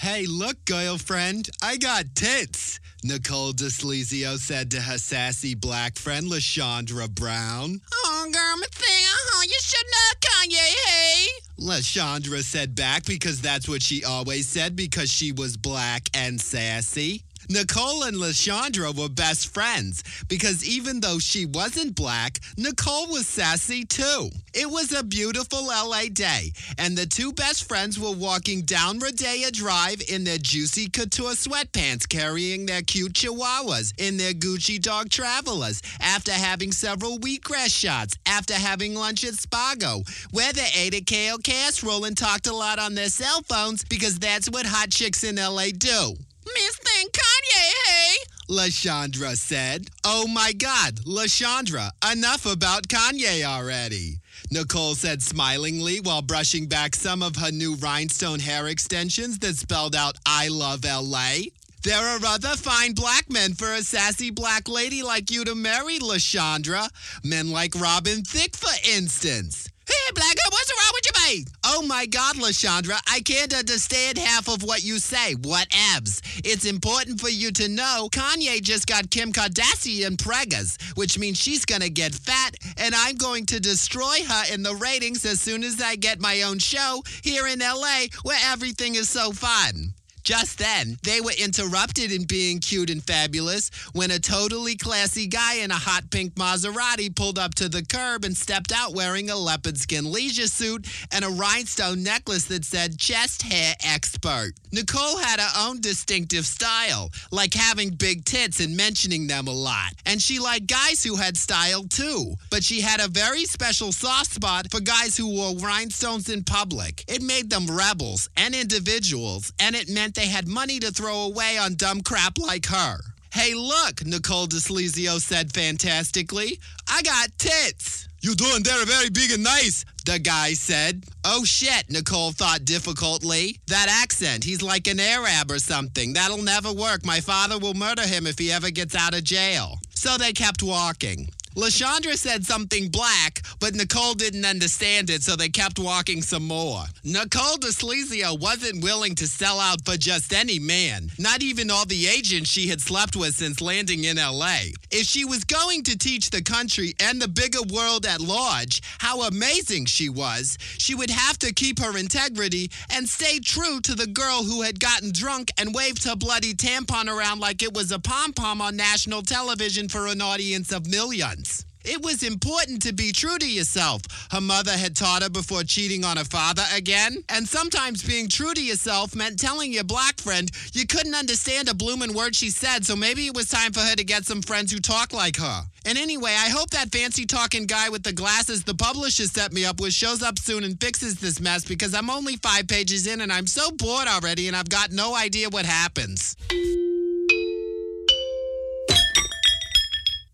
Hey, look, girlfriend, I got tits, Nicole DeSlizio said to her sassy black friend, LaShondra Brown. Oh, girl, my thing. Uh-huh. You should know Kanye, hey. LaShondra said back because that's what she always said because she was black and sassy. Nicole and LaShondra were best friends because even though she wasn't black, Nicole was sassy too. It was a beautiful LA day, and the two best friends were walking down Rodeo Drive in their juicy couture sweatpants, carrying their cute chihuahuas in their Gucci dog travelers after having several wheatgrass shots, after having lunch at Spago, where they ate a kale casserole and talked a lot on their cell phones because that's what hot chicks in LA do. Miss Thing Kanye, hey. LaShondra said. Oh my God, LaShondra, enough about Kanye already. Nicole said smilingly while brushing back some of her new rhinestone hair extensions that spelled out I love LA. There are other fine black men for a sassy black lady like you to marry, LaShondra. Men like Robin Thicke, for instance. Hey, black girl, what's wrong with you, mate? Oh my God, LaShondra, I can't understand half of what you say. What abs? It's important for you to know Kanye just got Kim Kardashian preggers, which means she's gonna get fat, and I'm going to destroy her in the ratings as soon as I get my own show here in LA where everything is so fun. Just then, they were interrupted in being cute and fabulous when a totally classy guy in a hot pink Maserati pulled up to the curb and stepped out wearing a leopard skin leisure suit and a rhinestone necklace that said chest hair expert. Nicole had her own distinctive style, like having big tits and mentioning them a lot. And she liked guys who had style too. But she had a very special soft spot for guys who wore rhinestones in public. It made them rebels and individuals, and it meant they had money to throw away on dumb crap like her. Hey, look, Nicole DeSlizio said fantastically. I got tits. You doing there very big and nice, the guy said. Oh shit, Nicole thought difficultly. That accent, he's like an Arab or something. That'll never work. My father will murder him if he ever gets out of jail. So they kept walking. LaShondra said something black, but Nicole didn't understand it, so they kept walking some more. Nicole DeSlizio wasn't willing to sell out for just any man, not even all the agents she had slept with since landing in LA. If she was going to teach the country and the bigger world at large how amazing she was, she would have to keep her integrity and stay true to the girl who had gotten drunk and waved her bloody tampon around like it was a pom pom on national television for an audience of millions. It was important to be true to yourself, her mother had taught her before cheating on her father again. And sometimes being true to yourself meant telling your black friend you couldn't understand a bloomin' word she said, so maybe it was time for her to get some friends who talk like her. And anyway, I hope that fancy talking guy with the glasses the publisher set me up with shows up soon and fixes this mess because I'm only five pages in and I'm so bored already and I've got no idea what happens.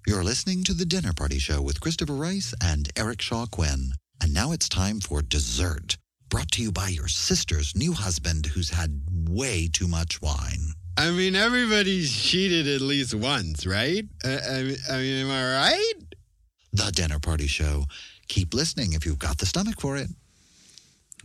You're listening to The Dinner Party Show with Christopher Rice and Eric Shaw Quinn. And now it's time for dessert, brought to you by your sister's new husband who's had way too much wine. I mean, everybody's cheated at least once, right? Uh, I, I mean, am I right? The Dinner Party Show. Keep listening if you've got the stomach for it.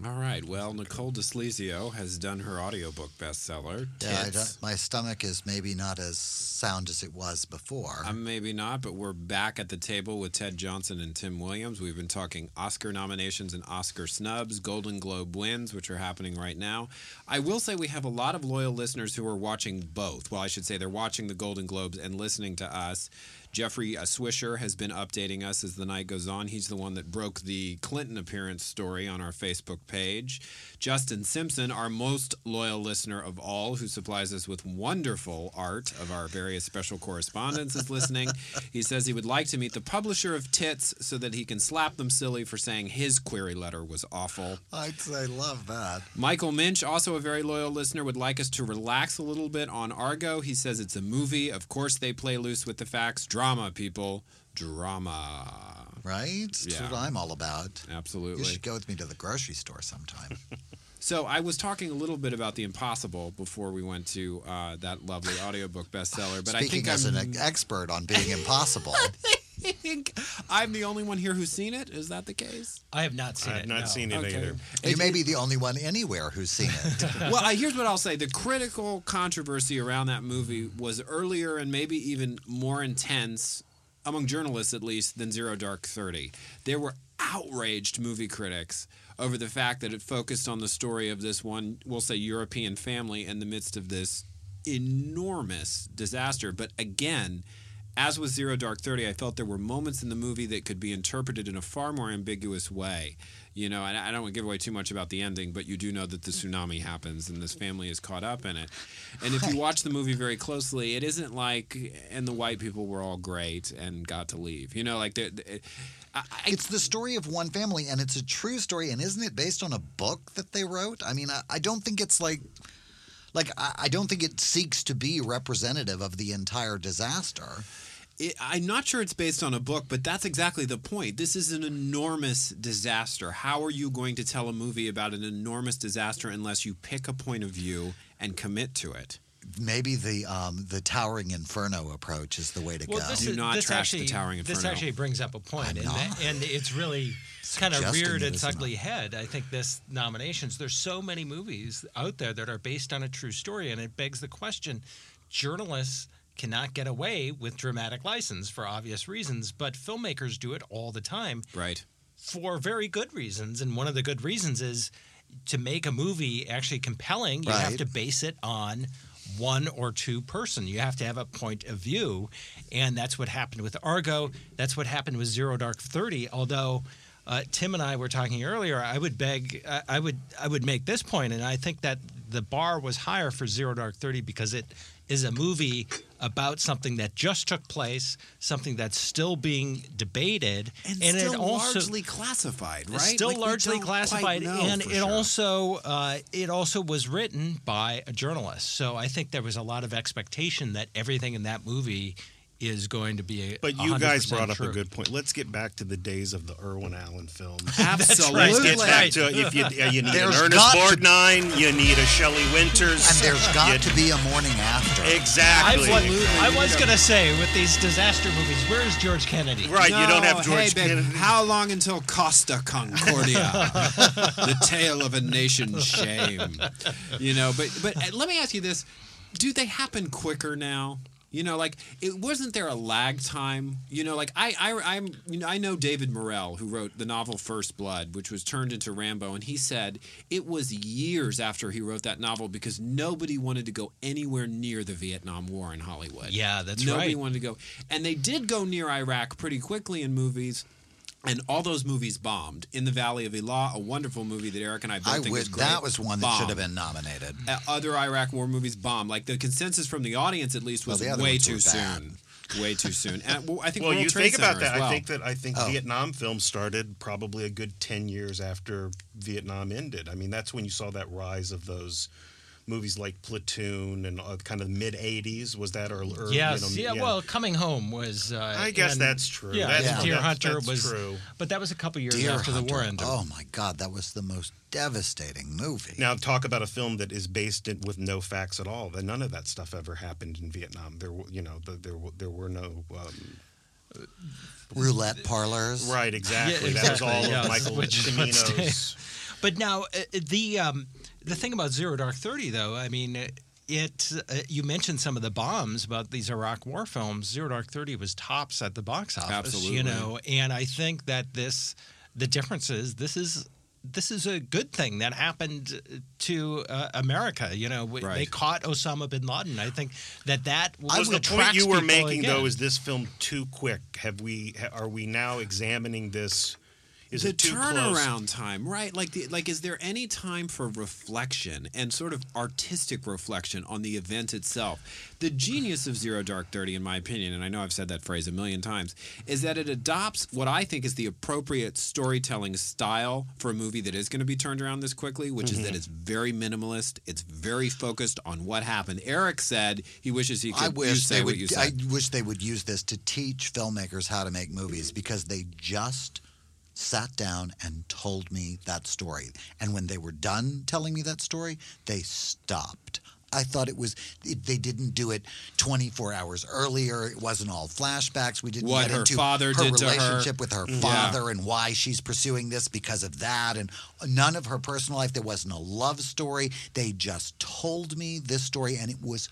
All right. Well, Nicole DeSlizio has done her audiobook bestseller. Yeah, my stomach is maybe not as sound as it was before. Uh, maybe not, but we're back at the table with Ted Johnson and Tim Williams. We've been talking Oscar nominations and Oscar snubs, Golden Globe wins, which are happening right now. I will say we have a lot of loyal listeners who are watching both. Well, I should say they're watching the Golden Globes and listening to us. Jeffrey uh, Swisher has been updating us as the night goes on. He's the one that broke the Clinton appearance story on our Facebook page. Justin Simpson, our most loyal listener of all, who supplies us with wonderful art of our various special correspondents, is listening. He says he would like to meet the publisher of Tits so that he can slap them silly for saying his query letter was awful. I'd say love that. Michael Minch, also a very loyal listener, would like us to relax a little bit on Argo. He says it's a movie. Of course, they play loose with the facts. Drama, people. Drama. Right? That's Yeah. what I'm all about. Absolutely. You should go with me to the grocery store sometime. So I was talking a little bit about the impossible before we went to uh, that lovely audiobook bestseller, but I Speaking think as I'm, an expert on being impossible. I think I'm the only one here who's seen it. Is that the case? I have not seen it. I have it. not no. seen it Okay. either. you may be the only one anywhere who's seen it. well, I, here's what I'll say: the critical controversy around that movie was earlier and maybe even more intense among journalists, at least, than Zero Dark Thirty. There were outraged movie critics over the fact that it focused on the story of this one, we'll say, European family in the midst of this enormous disaster. But again. As with Zero Dark Thirty, I felt there were moments in the movie that could be interpreted in a far more ambiguous way. You know, and I don't want to give away too much about the ending, but you do know that the tsunami happens and this family is caught up in it. And if you watch the movie very closely, it isn't like, and the white people were all great and got to leave. You know, like, the, the- I, I, It's the story of one family, and it's a true story. And isn't it based on a book that they wrote? I mean, I, I don't think it's like, like I, don't think it seeks to be representative of the entire disaster. it, I'm not sure it's based on a book, but that's exactly the point. This is an enormous disaster. How are you going to tell a movie about an enormous disaster unless you pick a point of view and commit to it? Maybe the um, the towering inferno approach is the way to Well, go. this, Do is, not this trash the actually, Towering This actually brings up a and, that- and it's really kind of reared its isn't. ugly head. I think this nominations. There's so many movies out there that are based on a true story, and it begs the question: journalists cannot get away with dramatic license for obvious reasons, but filmmakers do it all the time Right. for very good reasons. And one of the good reasons is to make a movie actually compelling, you have to base it on one or two person. You have to have a point of view. And that's what happened with Argo. That's what happened with Zero Dark 30. Although uh, Tim and I were talking earlier, I would beg, I, I would, I would make this point, and I think that the bar was higher for Zero Dark 30 because it is a movie about something that just took place, something that's still being debated, And, it still also largely classified, right? still Like, largely classified, and it sure. also uh, it also was written by a journalist. So I think there was a lot of expectation that everything in that movie is going to be. A, But you guys 100% brought up true. a good point. Let's get back to the days of the Irwin Allen film. Absolutely. Let's get back to it. If you, uh, you need There's an got Ernest to- Borgnine, you need a Shelley Winters. and there's got you- to be a morning after. Exactly. was, I was going to say with these disaster movies, where is George Kennedy? Right, you don't have George hey, babe, Kennedy. How long until Costa Concordia? the tale of a nation's shame. You know, but but uh, let me ask you this: Do they happen quicker now? You know, like it wasn't there a lag time. You know, like I, I, I'm, you know, I know David Morrell who wrote the novel First Blood, which was turned into Rambo, and he said it was years after he wrote that novel because nobody wanted to go anywhere near the Vietnam War in Hollywood. Yeah, that's Nobody right. Nobody wanted to go, and they did go near Iraq pretty quickly in movies. And all those movies bombed. In the Valley of Elah, a wonderful movie that Eric and I both I think would. is great. That was one that should have been nominated. Uh, other Iraq War movies bombed. Like the consensus from the audience, at least, was the other way too soon. Way too soon. And well, I think Well, World you Trade think about Center as that. well. I think that I think Oh. Vietnam films started probably a good ten years after Vietnam ended. I mean, that's when you saw that rise of those movies like Platoon and uh, kind of mid '80s. Was that or, or Yes, you know, yeah, Well, Coming Home was. Uh, I guess and- that's true. Yeah, That's- and Deer that's- Hunter that's was. true. But that was a couple years Deer after the war ended. Oh my God, that was the most devastating movie. Now talk about a film that is based in, with no facts at all. That none of that stuff ever happened in Vietnam. There, were- you know, the, there there were no. Um, Roulette parlors. Right, exactly. Yeah, That was all exactly, of Michael which- Cimino's. But now uh, the um, the thing about Zero Dark Thirty, though, I mean, it. Uh, you mentioned some of the bombs about these Iraq War films. Zero Dark Thirty was tops at the box office. Absolutely. You know, and I think that this the difference is this is. This is a good thing that happened to uh, America. You know, we, they caught Osama bin Laden. I think that that Was the point you were making again. though? Is this film too quick? Have we? Are we now examining this? Is the it too turnaround close? time, right? Like, the, like, is there any time for reflection and sort of artistic reflection on the event itself? The genius of Zero Dark Thirty, in my opinion, and I know I've said that phrase a million times, is that it adopts what I think is the appropriate storytelling style for a movie that is going to be turned around this quickly, which is that mm-hmm. it's very minimalist. It's very focused on what happened. Eric said he wishes he could I wish say they what would. you I wish they would use this to teach filmmakers how to make movies because they just sat down and told me that story. And when they were done telling me that story, they stopped. I thought it was it, they didn't do it 24 hours earlier. It wasn't all flashbacks. We didn't What get her into father her did to her. relationship with her Yeah. father and why she's pursuing this because of that and none of her personal life. There wasn't a love story. They just told me this story and it was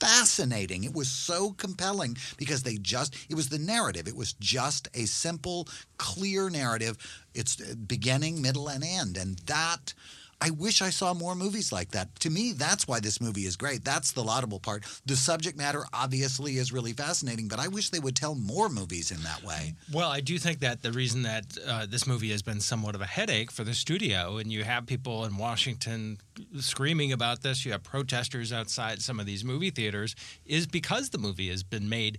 fascinating. It was so compelling because they just, it was the narrative. It was just a simple, clear narrative. It's uh, beginning, middle, and end. And that, I wish I saw more movies like that. To me, that's why this movie is great. That's the laudable part. The subject matter obviously is really fascinating, but I wish they would tell more movies in that way. Well, I do think that the reason that uh, this movie has been somewhat of a headache for the studio, and you have people in Washington screaming about this, you have protesters outside some of these movie theaters, is because the movie has been made.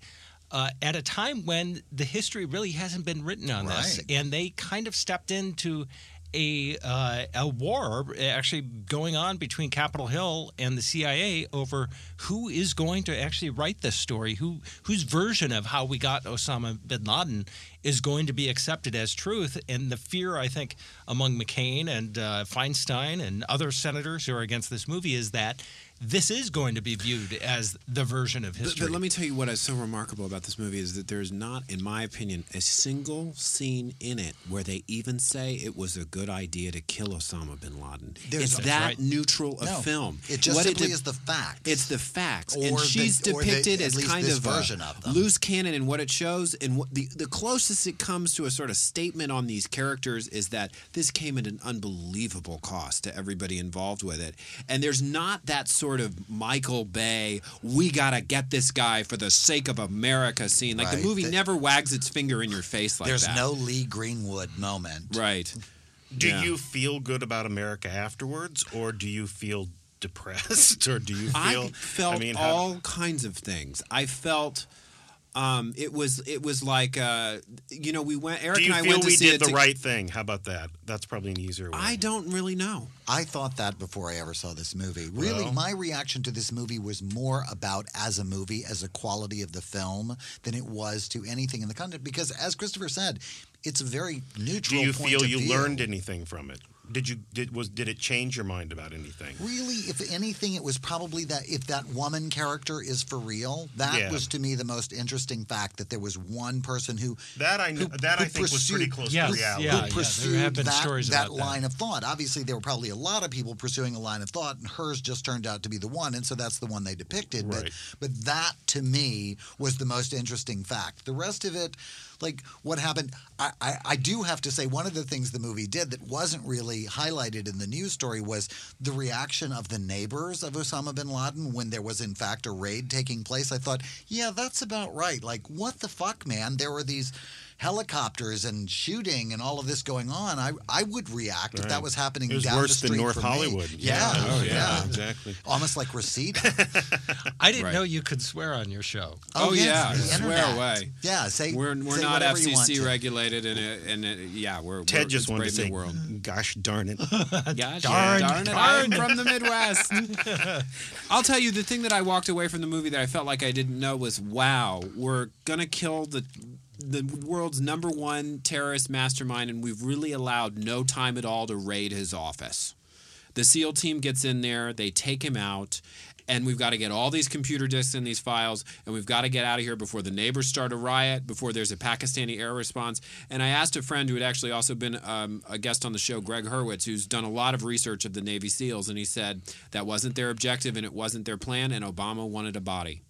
Uh, at a time when the history really hasn't been written on this, and they kind of stepped into a uh, a war actually going on between Capitol Hill and the CIA over who is going to actually write this story, who whose version of how we got Osama bin Laden is going to be accepted as truth, and the fear I think among McCain and uh, Feinstein and other senators who are against this movie is that this is going to be viewed as the version of But, history. but let me tell you what is so remarkable about this movie is that there's not, in my opinion, a single scene in it where they even say it was a good idea to kill Osama bin Laden. There's- it's that right. neutral a No, film. It just What simply de- is the facts. It's the facts, Or and she's the- depicted at as kind this of a version of them. loose cannon. And what it shows, and what the the closest it comes to a sort of statement on these characters is that this came at an unbelievable cost to everybody involved with it. And there's not that sort of Michael Bay, we gotta get this guy for the sake of America scene. Like Right. the movie The- never wags its finger in your face like There's that. no Lee Greenwood moment. right. Do Yeah. you feel good about America afterwards, or do you feel depressed, or do you feel? I felt mean, how- all kinds of things. I felt um, it was it was like uh, you know we went Eric do you and I feel went to we see did it the to- right thing? How about that? That's probably an easier way. I don't really know. I thought that before I ever saw this movie. Really, Well- my reaction to this movie was more about as a movie, as a quality of the film, than it was to anything in the content. Because, as Christopher said, it's a very neutral. Do neutral. you point feel of you view. learned anything from it? Did you did was did it change your mind about anything? Really, if anything, it was probably that if that woman character is for real, that Yeah. was to me the most interesting fact that there was one person who That I kn- who- that I who think was pretty pursued- close Yeah, to reality. yeah, who yeah. There pursued have been that, stories that about that. line of thought. Obviously, there were probably a lot of people pursuing a line of thought, and hers just turned out to be the one, and so that's the one they depicted. Right. But, but that to me was the most interesting fact. The rest of it, like what happened, I, I, I do have to say one of the things the movie did that wasn't really highlighted in the news story was the reaction of the neighbors of Osama bin Laden when there was in fact a raid taking place. I thought, yeah, that's about right. Like, what the fuck, man? There were these helicopters and shooting and all of this going on. I I would react if that was happening It was down worse the than North. Hollywood. Yeah, Oh, yeah, yeah. exactly. Almost like Reseda. I didn't Right. know you could swear on your show. Oh, yes, oh, yeah, the swear away. Yeah, say We're we're say not whatever you want FCC regulated, and it, and it, yeah, we're Ted we're just wanted to say, world. "Gosh darn it!" Gosh, Darn, darn it! darn. I'm from the Midwest. I'll tell you the thing that I walked away from the movie that I felt like I didn't know was, wow, we're gonna kill the the world's number one terrorist mastermind, and we've really allowed no time at all to raid his office. The SEAL team gets in there, they take him out, and we've got to get all these computer disks and these files, and we've got to get out of here before the neighbors start a riot, before there's a Pakistani air response. And I asked a friend who had actually also been um, a guest on the show, Gregg Hurwitz, who's done a lot of research of the Navy SEALs, and he said that wasn't their objective and it wasn't their plan, and Obama wanted a body.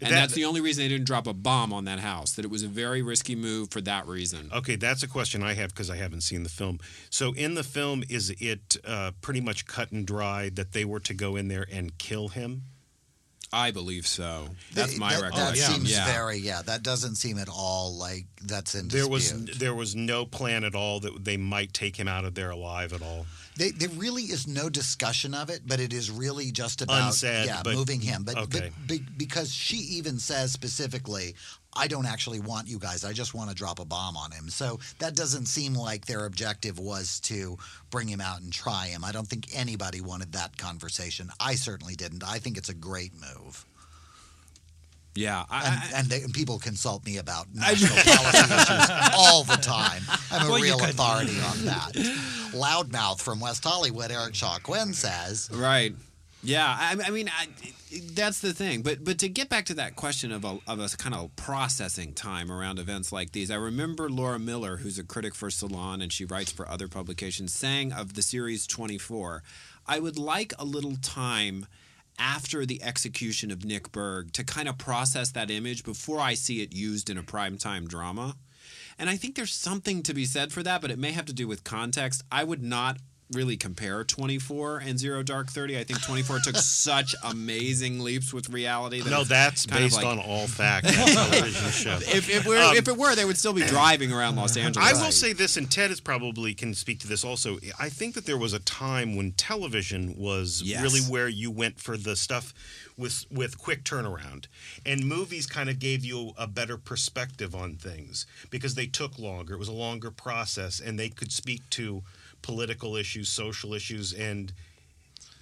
And That- that's the only reason they didn't drop a bomb on that house, that it was a very risky move for that reason. Okay, that's a question I have because I haven't seen the film. So, in the film, is it uh, pretty much cut and dry that they were to go in there and kill him? I believe so. That's my that, That recollection. seems yeah. very yeah. That doesn't seem at all like that's in There dispute. was there was no plan at all that they might take him out of there alive at all. They, there really is no discussion of it, but it is really just about Unsaid, yeah but- moving him. But, okay. but be, because she even says specifically, I don't actually want you guys. I just want to drop a bomb on him. So that doesn't seem like their objective was to bring him out and try him. I don't think anybody wanted that conversation. I certainly didn't. I think it's a great move. Yeah. I, And, and, they, and people consult me about national policy issues all the time. I'm a Well, real authority on that. Loudmouth from West Hollywood, Eric Shaw Quinn says. Right. Yeah, I, I mean, I, that's the thing. But but to get back to that question of a of a kind of processing time around events like these, I remember Laura Miller, who's a critic for Salon and she writes for other publications, saying of the series 24, I would like a little time after the execution of Nick Berg to kind of process that image before I see it used in a primetime drama. And I think there's something to be said for that, but it may have to do with context. I would not really compare 24 and Zero Dark 30. I think 24 took such amazing leaps with reality. That No, that's based like- on all fact. that television show. If, if, Um, if it were, they would still be driving around Los Angeles. I will say this, and Ted is probably can speak to this also. I think that there was a time when television was Yes. really where you went for the stuff with with quick turnaround, and movies kind of gave you a better perspective on things because they took longer. It was a longer process, and they could speak to political issues, social issues, and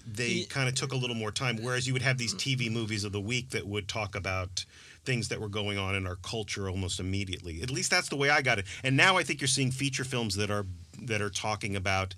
they kind of took a little more time. Whereas you would have these TV movies of the week that would talk about things that were going on in our culture almost immediately. At least that's the way I got it. And now I think you're seeing feature films that are that are talking about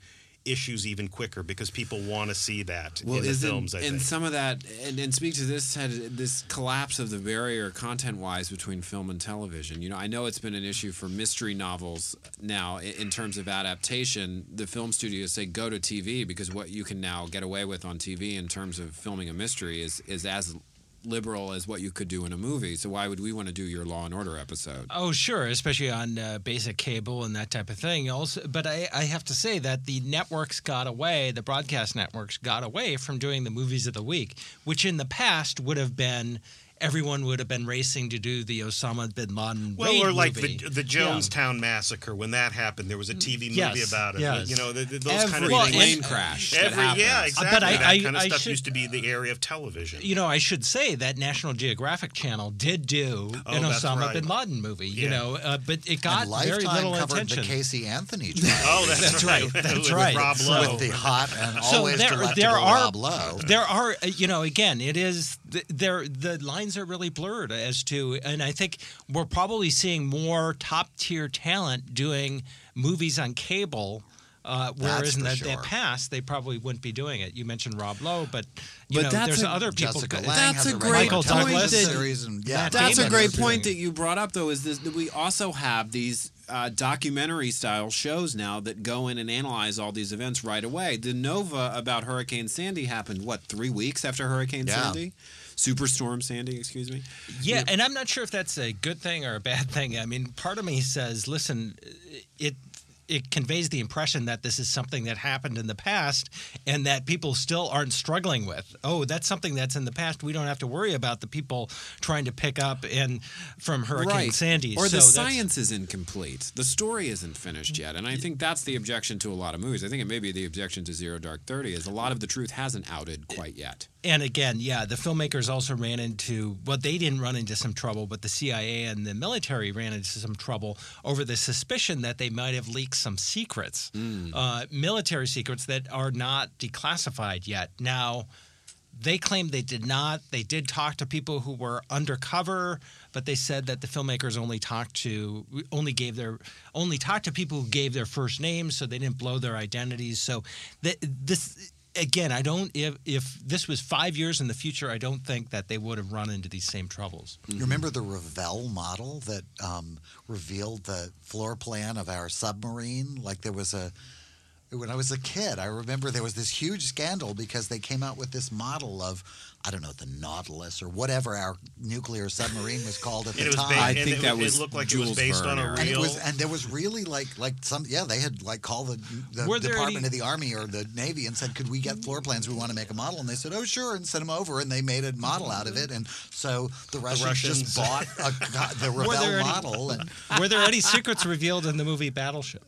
issues even quicker because people want to see that in the films. I and think. some of that, and, and speak to this had this collapse of the barrier content-wise between film and television. You know, I know it's been an issue for mystery novels now in, in terms of adaptation. The film studios say go to TV because what you can now get away with on TV in terms of filming a mystery is is as liberal as what you could do in a movie. So why would we want to do your Law and Order episode? Oh, sure, especially on uh, basic cable and that type of thing. Also, but I, I have to say that the networks got away, the broadcast networks got away from doing the movies of the week, which in the past would have been everyone would have been racing to do the Osama bin Laden. Movie. Well, raid or like movie. the the Jonestown massacre when that happened, there was a TV movie Yes, about it. yes. You know, th th- those kind Every of things. plane crash. that Every yeah, exactly. But I- that I- kind of I stuff should- used to be the area of television. You know, I should say that National Geographic Channel did do Oh, an Osama right. bin Laden movie. You know, uh, but it got and very Lifetime little covered attention. the Casey Anthony trial. oh, that's, That's right. That's With right. Rob So- Lowe. with the hot and So always there, delectable there are Rob Lowe. there are uh, you know again it is th- there the lines are really blurred as to and I think we're probably seeing more top tier talent doing movies on cable. Uh, whereas in the, for the past they probably wouldn't be doing it. You mentioned Rob Lowe, but you But know that's there's a- other people. Jessica Lange That's a a great regular Michael television Douglas. series, and yeah, Matt That's a great point that you brought up, though, is this, that we also have these uh, documentary style shows now that go in and analyze all these events right away. The Nova about Hurricane Sandy happened, what, three weeks after Hurricane Yeah. Sandy? Superstorm Sandy, excuse me. Yeah, and I'm not sure if that's a good thing or a bad thing. I mean, part of me says, listen, it it conveys the impression that this is something that happened in the past and that people still aren't struggling with. Oh, that's something that's in the past. We don't have to worry about the people trying to pick up in from Hurricane Sandy. Or So the science is incomplete. The story isn't finished yet. And I think that's the objection to a lot of movies. I think it may be the objection to Zero Dark Thirty is a lot of the truth hasn't outed quite yet. And again, yeah, the filmmakers also ran into well, they didn't run into some trouble, but the CIA and the military ran into some trouble over the suspicion that they might have leaked some secrets, uh, military secrets that are not declassified yet. Now, they claimed they did not. They did talk to people who were undercover, but they said that the filmmakers only talked to only gave their only talked to people who gave their first names, so they didn't blow their identities. So th- this again, I don't. If if this was five years in the future, I don't think that they would have run into these same troubles. You Remember the Revell model that um, revealed the floor plan of our submarine? Like there was a. When I was a kid, I remember there was this huge scandal because they came out with this model of, I don't know, the Nautilus or whatever our nuclear submarine was called at the it was time. ba- I think it- that it was looked like it was Jules based on a Verne era. And, it was, real- and there was really like like some yeah they had like called the, the Department any- of the Army or the Navy and said could we get floor plans we want to make a model and they said oh sure and sent them over and they made a model out of it and so the Russians, just Russians. bought a, the Were Revell there any- model and Were there any secrets revealed in the movie Battleship?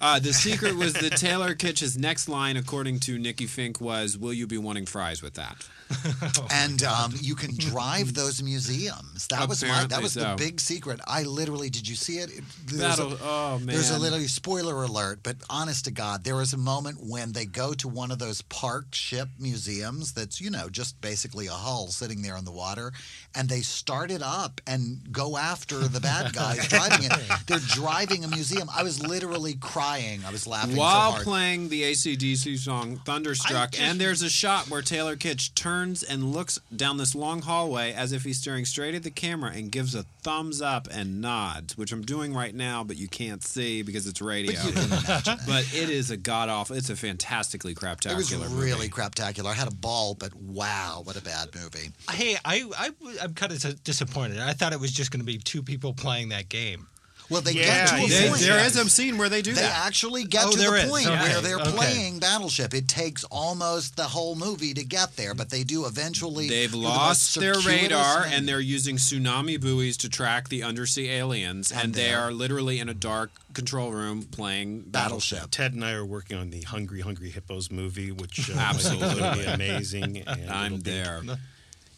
Uh, the secret was that Taylor Kitsch's next line, according to Nikki Finke, was, "Will you be wanting fries with that?" and um, you can drive those museums. That was my, that Apparently was the big secret. I literally did you see it? There's Battle- a- oh, There's a man. literally spoiler alert, but honest to God, there was a moment when they go to one of those parked ship museums that's you know just basically a hull sitting there in the water, and they start it up and go after the bad guys driving it. They're driving a museum. I was literally crying. I was laughing While so hard. playing the ACDC song Thunderstruck, and there's a shot where Taylor Kitsch turns and looks down this long hallway as if he's staring straight at the camera and gives a thumbs up and nods, which I'm doing right now, but you can't see because it's radio. But you can. But it is a god awful. It's a fantastically craptacular It was movie. really craptacular. I had a ball, but wow, what a bad movie. Hey, I, I I'm kind of disappointed. I thought it was just going to be two people playing that game. Well, they Yeah, get to a they- point. there is a scene where they do They that. actually get Oh, to there the is. point Okay. where they're Okay. playing Battleship. It takes almost the whole movie to get there, but they do eventually. They've do the lost their radar thing. and they're using tsunami buoys to track the undersea aliens, and, And they they're- literally in a dark control room playing Battleship. Ted and I are working on the Hungry Hungry Hippos movie, which uh, Absolutely. is going to be amazing. And I'm it'll be there.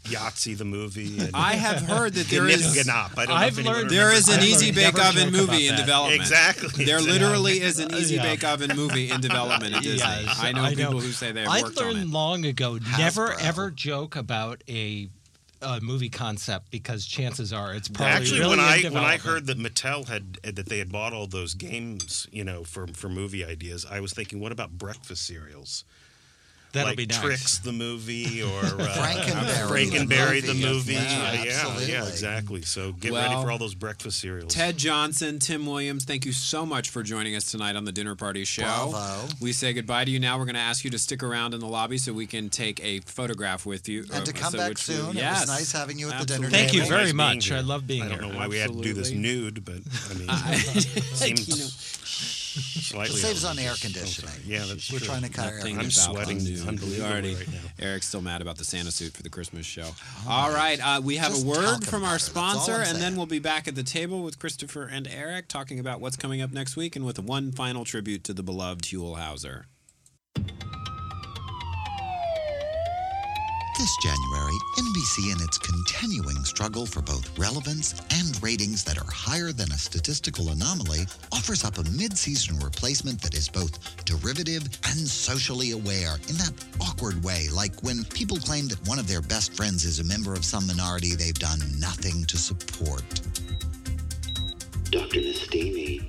Yahtzee the movie. And I have heard that there is- Ganap. I don't I've if anyone learned- There is an Easy. Bake Oven movie in development. Exactly. There literally is an Easy Yeah. Bake Oven movie in development at Disney. Yes, I know people who say they have I worked on learned it. long ago never ever joke about a, a movie concept because chances are it's probably Actually, really when I when I heard that Mattel had that they had bought all those games, you know, for for movie ideas, I was thinking, what about breakfast cereals? That'll like be nice. Trix the movie or uh, Frankenberry, the Frankenberry the movie. movie. Yeah, Yeah, yeah, exactly. So get Well, ready for all those breakfast cereals. Ted Johnson, Tim Williams, thank you so much for joining us tonight on the Dinner Party Show. Bravo. We say goodbye to you now. We're going to ask you to stick around in the lobby so we can take a photograph with you. And to uh, come so back which we- soon. It was nice having you at the dinner Absolutely. Thank you very much. I love being here. I don't here. know why we had to do this nude, but I mean, Like, seems you know, slightly. It saves on air conditioning. Yeah, that's We're true. trying to cut our air Nothing I'm sweating undo. We unbelievably already, right now. Eric's still mad about the Santa suit for the Christmas show. All right, uh, we have a word from our it. That's all sponsor, I'm and then we'll be back at the table with Christopher and Eric talking about what's coming up next week, and with one final tribute to the beloved Huell Howser. This January, NBC, in its continuing struggle for both relevance and ratings that are higher than a statistical anomaly, offers up a mid season replacement that is both derivative and socially aware in that awkward way, like when people claim that one of their best friends is a member of some minority they've done nothing to support. Dr. Mistini.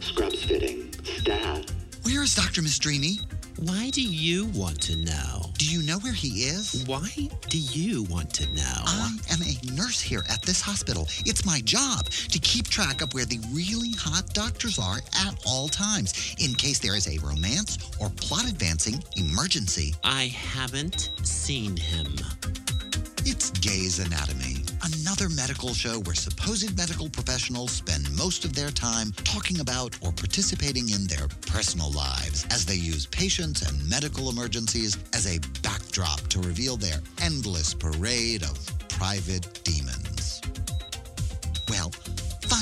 Scrubs fitting. Stat. Where is Dr. Mistrini? Why do you want to know? Do you know where he is? Why do you want to know? I am a nurse here at this hospital. It's my job to keep track of where the really hot doctors are at all times in case there is a romance or plot advancing emergency. I haven't seen him. It's Gay's Anatomy, another medical show where supposed medical professionals spend most of their time talking about or participating in their personal lives as they use patients and medical emergencies as a backdrop to reveal their endless parade of private demons.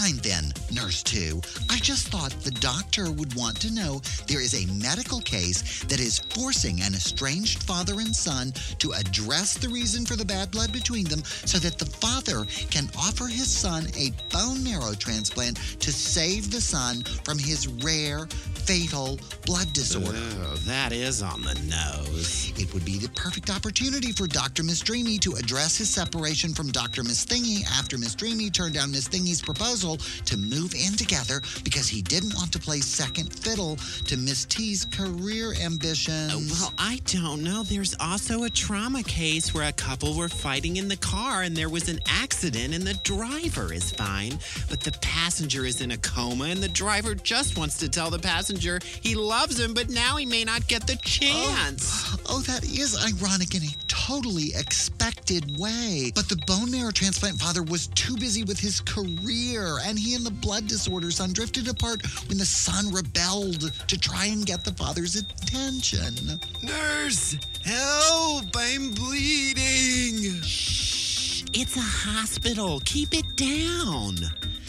Fine then, Nurse 2. I just thought the doctor would want to know there is a medical case that is forcing an estranged father and son to address the reason for the bad blood between them so that the father can offer his son a bone marrow transplant to save the son from his rare, fatal blood disorder. Oh, that is on the nose. It would be the perfect opportunity for Dr. Miss Dreamy to address his separation from Dr. Miss Thingy after Miss Dreamy turned down Miss Thingy's proposal to move in together because he didn't want to play second fiddle to Miss T's career ambitions. Oh, well, I don't know. There's also a trauma case where a couple were fighting in the car and there was an accident and the driver is fine, but the passenger is in a coma and the driver just wants to tell the passenger he loves him, but now he may not get the chance. Oh, oh that is ironic in a totally expected way. But the bone marrow transplant father was too busy with his career, and he and the blood disorder son drifted apart when the son rebelled to try and get the father's attention. Nurse, help! I'm bleeding. Shh, it's a hospital. Keep it down.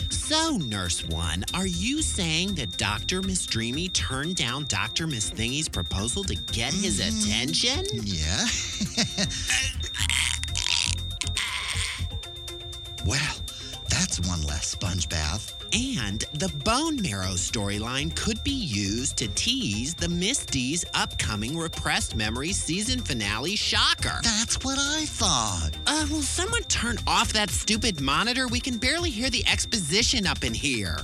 So, Nurse One, are you saying that Dr. Miss Dreamy turned down Dr. Miss Thingy's proposal to get his mm-hmm. attention? Yeah. well, that's one less sponge bath. And the bone marrow storyline could be used to tease the Misty's upcoming repressed memories season finale shocker. That's what I thought. Uh, will someone turn off that stupid monitor? We can barely hear the exposition up in here.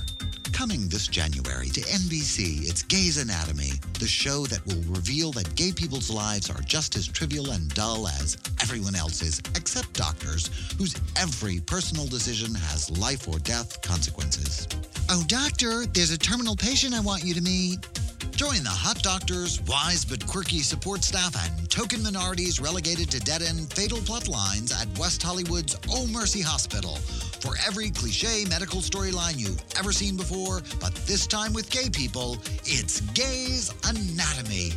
Coming this January to NBC, it's Gay's Anatomy, the show that will reveal that gay people's lives are just as trivial and dull as everyone else's, except doctors, whose every personal decision has life or death consequences. Oh, doctor, there's a terminal patient I want you to meet. Join the hot doctors, wise but quirky support staff, and token minorities relegated to dead end fatal plot lines at West Hollywood's Oh Mercy Hospital. For every cliche medical storyline you've ever seen before, but this time with gay people, it's Gay's Anatomy.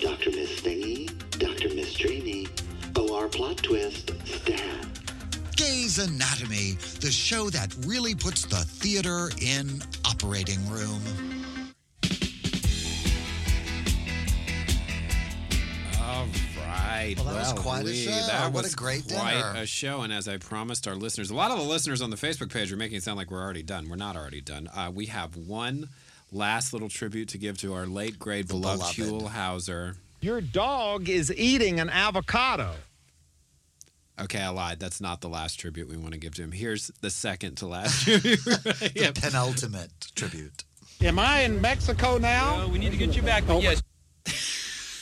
Dr. Miss Thingy, Dr. Miss Dreamy, OR plot twist, stat. Gay's Anatomy, the show that really puts the theater in operating room. Right. Well, that was quite a show. That What a was great quite dinner. a show. And as I promised our listeners, a lot of the listeners on the Facebook page are making it sound like we're already done. We're not already done. Uh, we have one last little tribute to give to our late, great, beloved, beloved. Huell Howser. Your dog is eating an avocado. Okay, I lied. That's not the last tribute we want to give to him. Here's the second to last tribute. The penultimate tribute. Am I in Mexico now? we need to get you back, but yes.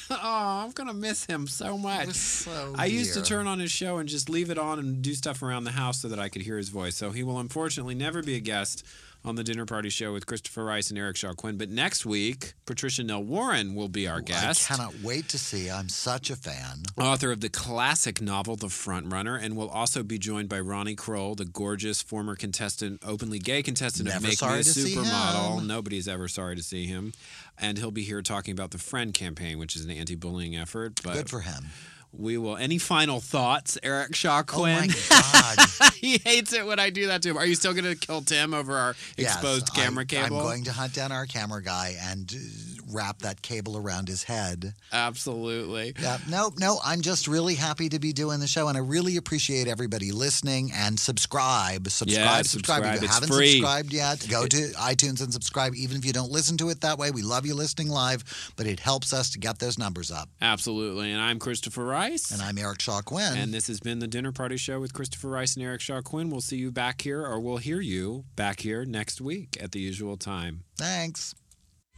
oh, I'm gonna miss him so much. So I used to turn on his show and just leave it on and do stuff around the house so that I could hear his voice. So he will unfortunately never be a guest on the dinner party show with Christopher Rice and Eric Shaw Quinn. But next week, Patricia Nell Warren will be our guest. I cannot wait to see. I'm such a fan. Author of the classic novel The Front Runner, and will also be joined by Ronnie Kroell, the gorgeous former contestant, openly gay contestant of Never Make Me a Supermodel. Nobody's ever sorry to see him. And he'll be here talking about the Friend campaign, which is an anti bullying effort. But Good for him. We will. Any final thoughts, Eric Shaw Oh my Quinn? God. he hates it when I do that to him. Are you still going to kill Tim over our Yes, exposed camera I, cable? I'm going to hunt down our camera guy and uh, wrap that cable around his head. Absolutely. Yeah, no, no, I'm just really happy to be doing the show, and I really appreciate everybody listening and subscribe. Subscribe, Yeah, subscribe. If you It's haven't free. subscribed yet, go to iTunes and subscribe, even if you don't listen to it that way. We love you listening live, but it helps us to get those numbers up. Absolutely. And I'm Christopher Rice. And I'm Eric Shaw Quinn. And this has been the Dinner Party Show with Christopher Rice and Eric Shaw Quinn. We'll see you back here, or we'll hear you back here next week at the usual time. Thanks.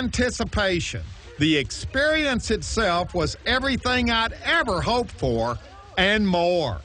anticipation, the experience itself was everything I'd ever hoped for and more.